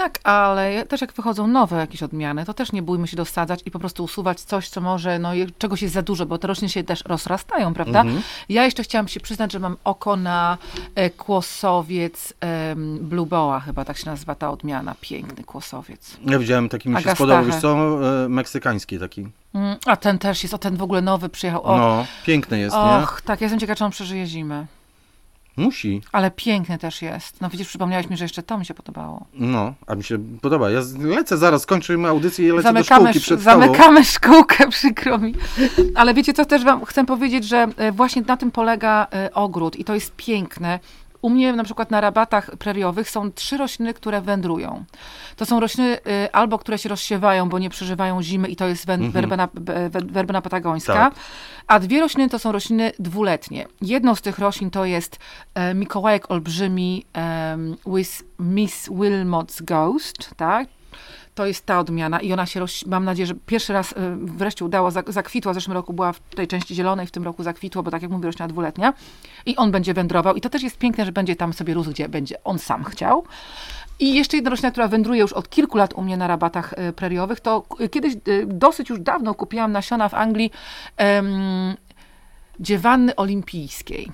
Speaker 2: Tak, ale też jak wychodzą nowe jakieś odmiany, to też nie bójmy się dosadzać i po prostu usuwać coś, co może, no czegoś jest za dużo, bo te rośliny się też rozrastają, prawda?
Speaker 1: Mhm.
Speaker 2: Ja jeszcze chciałam się przyznać, że mam oko na e, kłosowiec em, Blue Boa, chyba tak się nazywa ta odmiana. Piękny kłosowiec.
Speaker 1: Ja widziałem taki, mi się spodobał, wiesz co, e, meksykański taki.
Speaker 2: Mm, a ten też jest, o ten w ogóle nowy przyjechał. O,
Speaker 1: No, piękny jest, nie?
Speaker 2: och, tak, ja jestem ciekawa, czy on przeżyje zimę.
Speaker 1: Musi.
Speaker 2: Ale piękny też jest. No widzisz, przypomniałeś mi, że jeszcze to mi się podobało.
Speaker 1: No, a mi się podoba. Ja lecę zaraz, skończymy audycję i lecę
Speaker 2: Zamykamy,
Speaker 1: do szkółki
Speaker 2: sz-
Speaker 1: przed
Speaker 2: zamykamy szkółkę, przykro mi. Ale wiecie co, też wam chcę powiedzieć, że e, właśnie na tym polega e, ogród i to jest piękne. U mnie na przykład na rabatach preriowych są trzy rośliny, które wędrują. To są rośliny e, albo, które się rozsiewają, bo nie przeżywają zimy i to jest wę-
Speaker 1: Mhm.
Speaker 2: werbena, be- we- werbena patagońska.
Speaker 1: Tak.
Speaker 2: A dwie rośliny to są rośliny dwuletnie. Jedną z tych roślin to jest e, Mikołajek Olbrzymi em, with Miss Wilmot's Ghost, tak? To jest ta odmiana i ona się, roz... mam nadzieję, że pierwszy raz y, wreszcie udało, zak- zakwitła, w zeszłym roku była w tej części zielonej, w tym roku zakwitło, bo tak jak mówię, roślina dwuletnia i on będzie wędrował i to też jest piękne, że będzie tam sobie rósł, gdzie będzie on sam chciał. I jeszcze jedna roślina, która wędruje już od kilku lat u mnie na rabatach y, preriowych, to kiedyś, y, dosyć już dawno kupiłam nasiona w Anglii em, dziewanny olimpijskiej.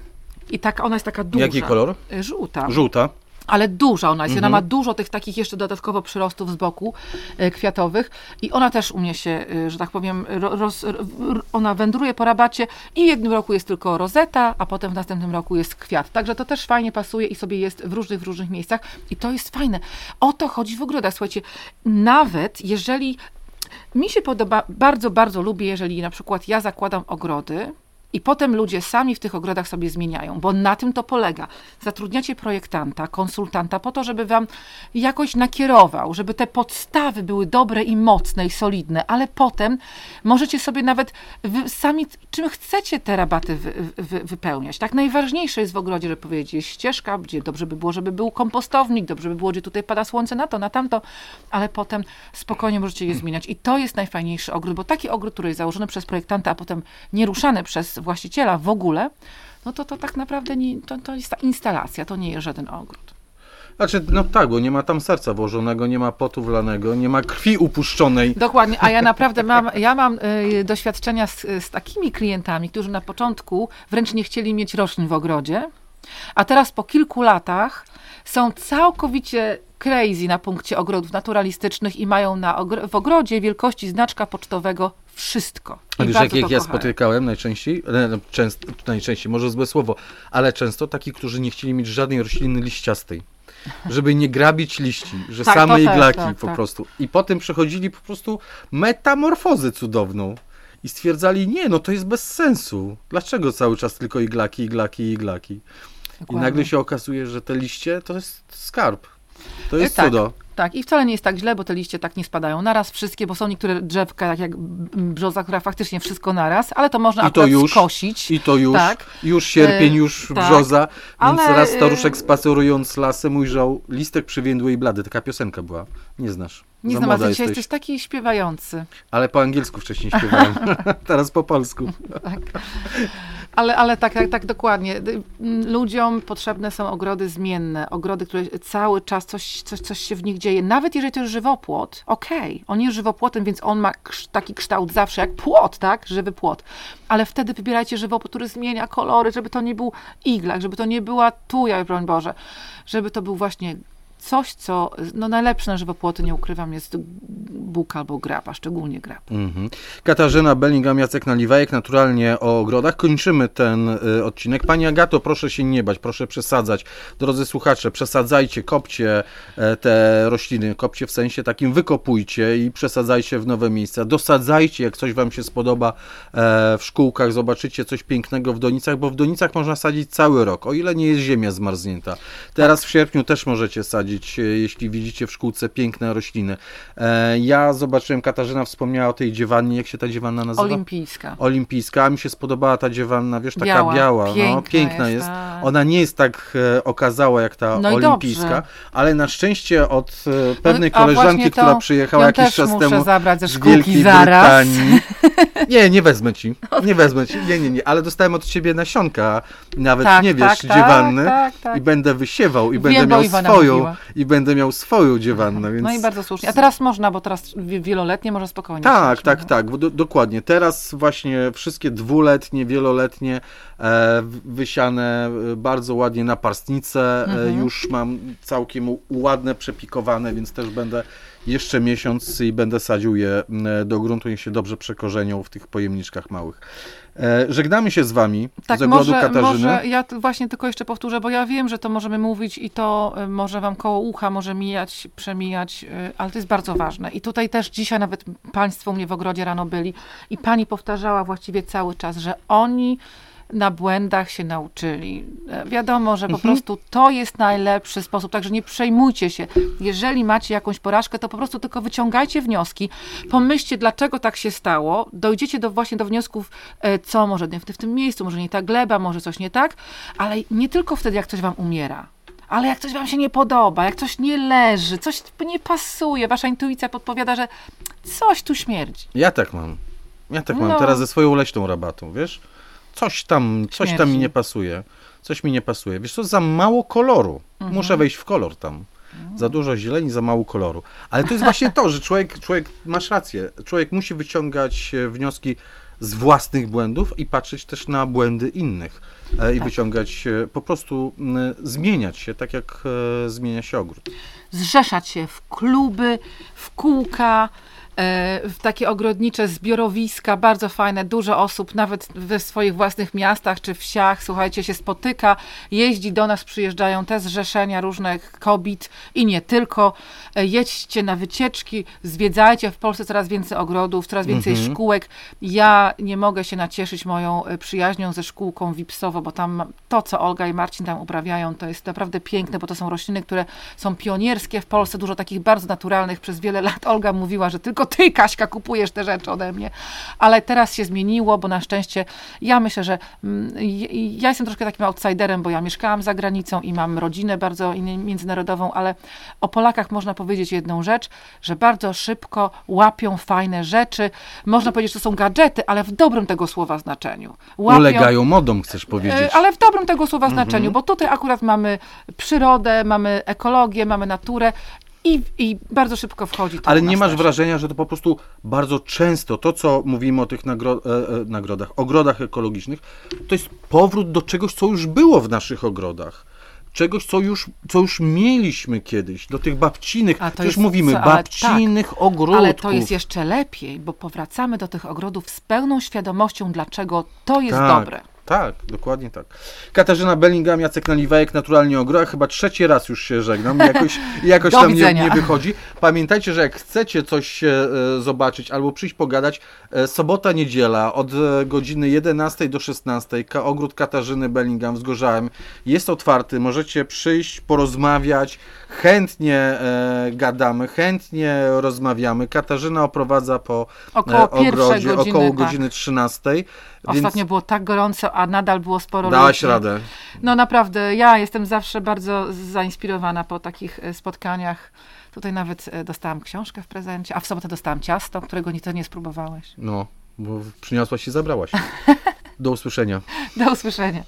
Speaker 2: I tak, ona jest taka duża.
Speaker 1: Jaki kolor?
Speaker 2: Żółta
Speaker 1: Żółta.
Speaker 2: Ale duża ona jest.
Speaker 1: Mhm.
Speaker 2: Ona ma dużo tych takich jeszcze dodatkowo przyrostów z boku e, kwiatowych i ona też u mnie się, e, że tak powiem, ro, roz, r, ona wędruje po rabacie i w jednym roku jest tylko rozeta, a potem w następnym roku jest kwiat. Także to też fajnie pasuje i sobie jest w różnych, w różnych miejscach i to jest fajne. O to chodzi w ogrodach. Słuchajcie, nawet jeżeli mi się podoba, bardzo, bardzo lubię, jeżeli na przykład ja zakładam ogrody i potem ludzie sami w tych ogrodach sobie zmieniają, bo na tym to polega. Zatrudniacie projektanta, konsultanta po to, żeby wam jakoś nakierował, żeby te podstawy były dobre i mocne i solidne, ale potem możecie sobie nawet sami, czym chcecie te rabaty wy, wy, wypełniać. Tak najważniejsze jest w ogrodzie, żeby powiedzieć, ścieżka, gdzie dobrze by było, żeby był kompostownik, dobrze by było, gdzie tutaj pada słońce na to, na tamto, ale potem spokojnie możecie je zmieniać. I to jest najfajniejszy ogród, bo taki ogród, który jest założony przez projektanta, a potem nieruszany przez właściciela w ogóle, no to to tak naprawdę nie, to, to jest ta instalacja, to nie jest żaden ogród.
Speaker 1: Znaczy, no tak, bo nie ma tam serca włożonego, nie ma potu wlanego, nie ma krwi upuszczonej.
Speaker 2: Dokładnie, a ja naprawdę mam, ja mam y, doświadczenia z, z takimi klientami, którzy na początku wręcz nie chcieli mieć roślin w ogrodzie, a teraz po kilku latach są całkowicie crazy na punkcie ogrodów naturalistycznych i mają na ogr- w ogrodzie wielkości znaczka pocztowego wszystko. I
Speaker 1: A wiesz, jakich
Speaker 2: to
Speaker 1: ja spotykałem najczęściej? E, no, Często, najczęściej, może złe słowo, ale często takich, którzy nie chcieli mieć żadnej rośliny liściastej. Żeby nie grabić liści, że
Speaker 2: Tak,
Speaker 1: same iglaki
Speaker 2: tak,
Speaker 1: po
Speaker 2: tak.
Speaker 1: prostu. I potem przechodzili po prostu metamorfozę cudowną. I stwierdzali, nie, no to jest bez sensu. Dlaczego cały czas tylko iglaki, iglaki, iglaki? I
Speaker 2: Dokładnie.
Speaker 1: nagle się okazuje, że te liście to jest skarb. To jest
Speaker 2: tak,
Speaker 1: cudo.
Speaker 2: Tak, i wcale nie jest tak źle, bo te liście tak nie spadają naraz wszystkie, bo są niektóre drzewka, tak jak brzoza, która faktycznie wszystko naraz, ale to można
Speaker 1: I to już,
Speaker 2: skosić.
Speaker 1: I to już,
Speaker 2: Tak.
Speaker 1: już sierpień,
Speaker 2: E,
Speaker 1: już
Speaker 2: tak.
Speaker 1: brzoza, więc raz
Speaker 2: e,
Speaker 1: staruszek spacerując lasem ujrzał listek przywiędły i blady. Taka piosenka była. Nie znasz.
Speaker 2: Nie znam, ale dzisiaj
Speaker 1: jesteś.
Speaker 2: jesteś taki śpiewający.
Speaker 1: Ale po angielsku wcześniej śpiewałem. Teraz po polsku.
Speaker 2: Tak. Ale, ale tak, tak, tak dokładnie. Y, m, Ludziom potrzebne są ogrody zmienne, ogrody, które cały czas coś, coś, coś się w nich dzieje. Nawet jeżeli to jest żywopłot, okej, on jest żywopłotem, więc on ma taki kształt zawsze jak płot, tak? Żywy płot. Ale wtedy wybierajcie żywopłot, który zmienia kolory, żeby to nie był iglak, żeby to nie była tuja, broń Boże, żeby to był właśnie coś, co, no najlepsze na żywopłoty, nie ukrywam, jest buk albo grab, a szczególnie grab.
Speaker 1: Mhm. Katarzyna Bellingham, Jacek Naliwajek, naturalnie o ogrodach. Kończymy ten y, odcinek. Pani Agato, proszę się nie bać, proszę przesadzać. Drodzy słuchacze, przesadzajcie, kopcie e, te rośliny, kopcie w sensie takim, wykopujcie i przesadzajcie w nowe miejsca. Dosadzajcie, jak coś Wam się spodoba e, w szkółkach, zobaczycie coś pięknego w donicach, bo w donicach można sadzić cały rok, o ile nie jest ziemia zmarznięta. Teraz w sierpniu też możecie sadzić, e, jeśli widzicie w szkółce piękne rośliny. E, Ja zobaczyłem, Katarzyna wspomniała o tej dziewannie, jak się ta dziewanna nazywa?
Speaker 2: Olimpijska.
Speaker 1: Olimpijska, a mi się spodobała ta dziewanna, wiesz, taka
Speaker 2: Biała,
Speaker 1: biała, no,
Speaker 2: piękna
Speaker 1: piękna
Speaker 2: jest,
Speaker 1: jest.
Speaker 2: tak.
Speaker 1: Ona nie jest tak e, okazała jak ta
Speaker 2: No
Speaker 1: olimpijska, ale na szczęście od pewnej
Speaker 2: No,
Speaker 1: koleżanki, która przyjechała jakiś czas temu
Speaker 2: zabrać ze
Speaker 1: z
Speaker 2: szkółki
Speaker 1: Wielkiej
Speaker 2: zaraz.
Speaker 1: Brytanii. Nie, nie wezmę ci, nie wezmę ci, nie, nie, nie, ale dostałem od ciebie nasionka, nawet
Speaker 2: Tak,
Speaker 1: nie wiesz,
Speaker 2: tak, tak,
Speaker 1: dziewanny
Speaker 2: tak, tak.
Speaker 1: i będę wysiewał i
Speaker 2: Wiem,
Speaker 1: będę miał swoją
Speaker 2: mówiła.
Speaker 1: i będę miał swoją dziewannę, więc...
Speaker 2: No i bardzo słusznie. A teraz można, bo teraz wi- wieloletnie może spokojnie.
Speaker 1: Tak, tak,
Speaker 2: śmieją.
Speaker 1: tak, do, dokładnie. Teraz właśnie wszystkie dwuletnie, wieloletnie e, wysiane e, bardzo ładnie na parstnice.
Speaker 2: Mhm.
Speaker 1: E, już mam całkiem ładne, przepikowane, więc też będę jeszcze miesiąc i będę sadził je m, do gruntu, niech się dobrze przekorzenią w tych pojemniczkach małych. E, żegnamy się z Wami
Speaker 2: Tak,
Speaker 1: z ogrodu
Speaker 2: może,
Speaker 1: Katarzyny.
Speaker 2: może ja właśnie tylko jeszcze powtórzę, bo ja wiem, że to możemy mówić i to y, może wam koło ucha może mijać, przemijać, ale to jest bardzo ważne. I tutaj też dzisiaj nawet państwo u mnie w ogrodzie rano byli i pani powtarzała właściwie cały czas, że oni na błędach się nauczyli. E, Wiadomo, że po prostu to jest najlepszy sposób, także nie przejmujcie się. Jeżeli macie jakąś porażkę, to po prostu tylko wyciągajcie wnioski, pomyślcie, dlaczego tak się stało, dojdziecie do, właśnie do wniosków, e, co może nie w, w tym miejscu, może nie ta gleba, może coś nie tak, ale nie tylko wtedy, jak coś wam umiera. Ale jak coś wam się nie podoba, jak coś nie leży, coś nie pasuje, wasza intuicja podpowiada, że coś tu śmierdzi.
Speaker 1: Ja tak mam. Ja tak mam
Speaker 2: No.
Speaker 1: teraz ze swoją leśną rabatą, wiesz? Coś tam, coś tam mi nie pasuje. Coś mi nie pasuje. Wiesz co, za mało koloru.
Speaker 2: Mhm.
Speaker 1: Muszę wejść w kolor tam. Za dużo zieleni, za mało koloru. Ale to jest właśnie to, że człowiek, człowiek, masz rację, człowiek musi wyciągać e, wnioski z własnych błędów i patrzeć też na błędy innych. e, I wyciągać, e, po prostu zmieniać się, tak jak zmienia się ogród.
Speaker 2: zrzeszać się w kluby, w kółka, w takie ogrodnicze zbiorowiska, bardzo fajne, dużo osób nawet we swoich własnych miastach czy wsiach, słuchajcie, się spotyka, jeździ do nas, przyjeżdżają te zrzeszenia różnych kobiet i nie tylko. E, Jedźcie na wycieczki, zwiedzajcie w Polsce coraz więcej ogrodów, coraz więcej szkółek. Ja nie mogę się nacieszyć moją e, przyjaźnią ze szkółką Wipsowo, bo tam to, co Olga i Marcin tam uprawiają, to jest naprawdę piękne, bo to są rośliny, które są pionierskie w Polsce, dużo takich bardzo naturalnych. Przez wiele lat Olga mówiła, że tylko ty, Kaśka, kupujesz te rzeczy ode mnie. Ale teraz się zmieniło, bo na szczęście ja myślę, że mm, ja jestem troszkę takim outsiderem, bo ja mieszkałam za granicą i mam rodzinę bardzo międzynarodową, ale o Polakach można powiedzieć jedną rzecz, że bardzo szybko łapią fajne rzeczy. Można powiedzieć, że to są gadżety, ale w dobrym tego słowa znaczeniu. Łapią,
Speaker 1: Ulegają modom, chcesz powiedzieć.
Speaker 2: E, Ale w dobrym tego słowa znaczeniu, bo tutaj akurat mamy przyrodę, mamy ekologię, mamy naturę i, i bardzo szybko wchodzi to
Speaker 1: Ale nie masz wrażenia, że to po prostu bardzo często to, co mówimy o tych nagro- e, e, nagrodach, ogrodach ekologicznych, to jest powrót do czegoś, co już było w naszych ogrodach. czegoś, co już, co już mieliśmy kiedyś, do tych babcinych,
Speaker 2: A to jest
Speaker 1: mówimy,
Speaker 2: co- ale
Speaker 1: babcinych ogródków.
Speaker 2: Ale to jest jeszcze lepiej, bo powracamy do tych ogrodów z pełną świadomością, dlaczego to jest
Speaker 1: tak,
Speaker 2: dobre.
Speaker 1: Tak, dokładnie tak. Katarzyna Bellingham, Jacek Naliwajek, naturalnie ogro, chyba trzeci raz już się żegnam, jakoś, jakoś tam nie, nie wychodzi. Pamiętajcie, że jak chcecie coś e, zobaczyć albo przyjść pogadać, e, sobota, niedziela od e, godziny 11 do 16, ka, ogród Katarzyny Bellingham z Gorzałem jest otwarty, możecie przyjść, porozmawiać, chętnie e, gadamy, chętnie rozmawiamy. Katarzyna oprowadza po
Speaker 2: Około
Speaker 1: e, ogrodzie
Speaker 2: godziny,
Speaker 1: około
Speaker 2: tak.
Speaker 1: godziny 13.
Speaker 2: Ostatnio było tak gorąco, a nadal było sporo
Speaker 1: Dałaś
Speaker 2: ludzi.
Speaker 1: radę.
Speaker 2: No naprawdę, ja jestem zawsze bardzo zainspirowana po takich e, spotkaniach. Tutaj nawet e, dostałam książkę w prezencie, a w sobotę dostałam ciasto, którego ni- to nie spróbowałeś.
Speaker 1: No, bo przyniosłaś i zabrałaś. Do usłyszenia.
Speaker 2: Do usłyszenia.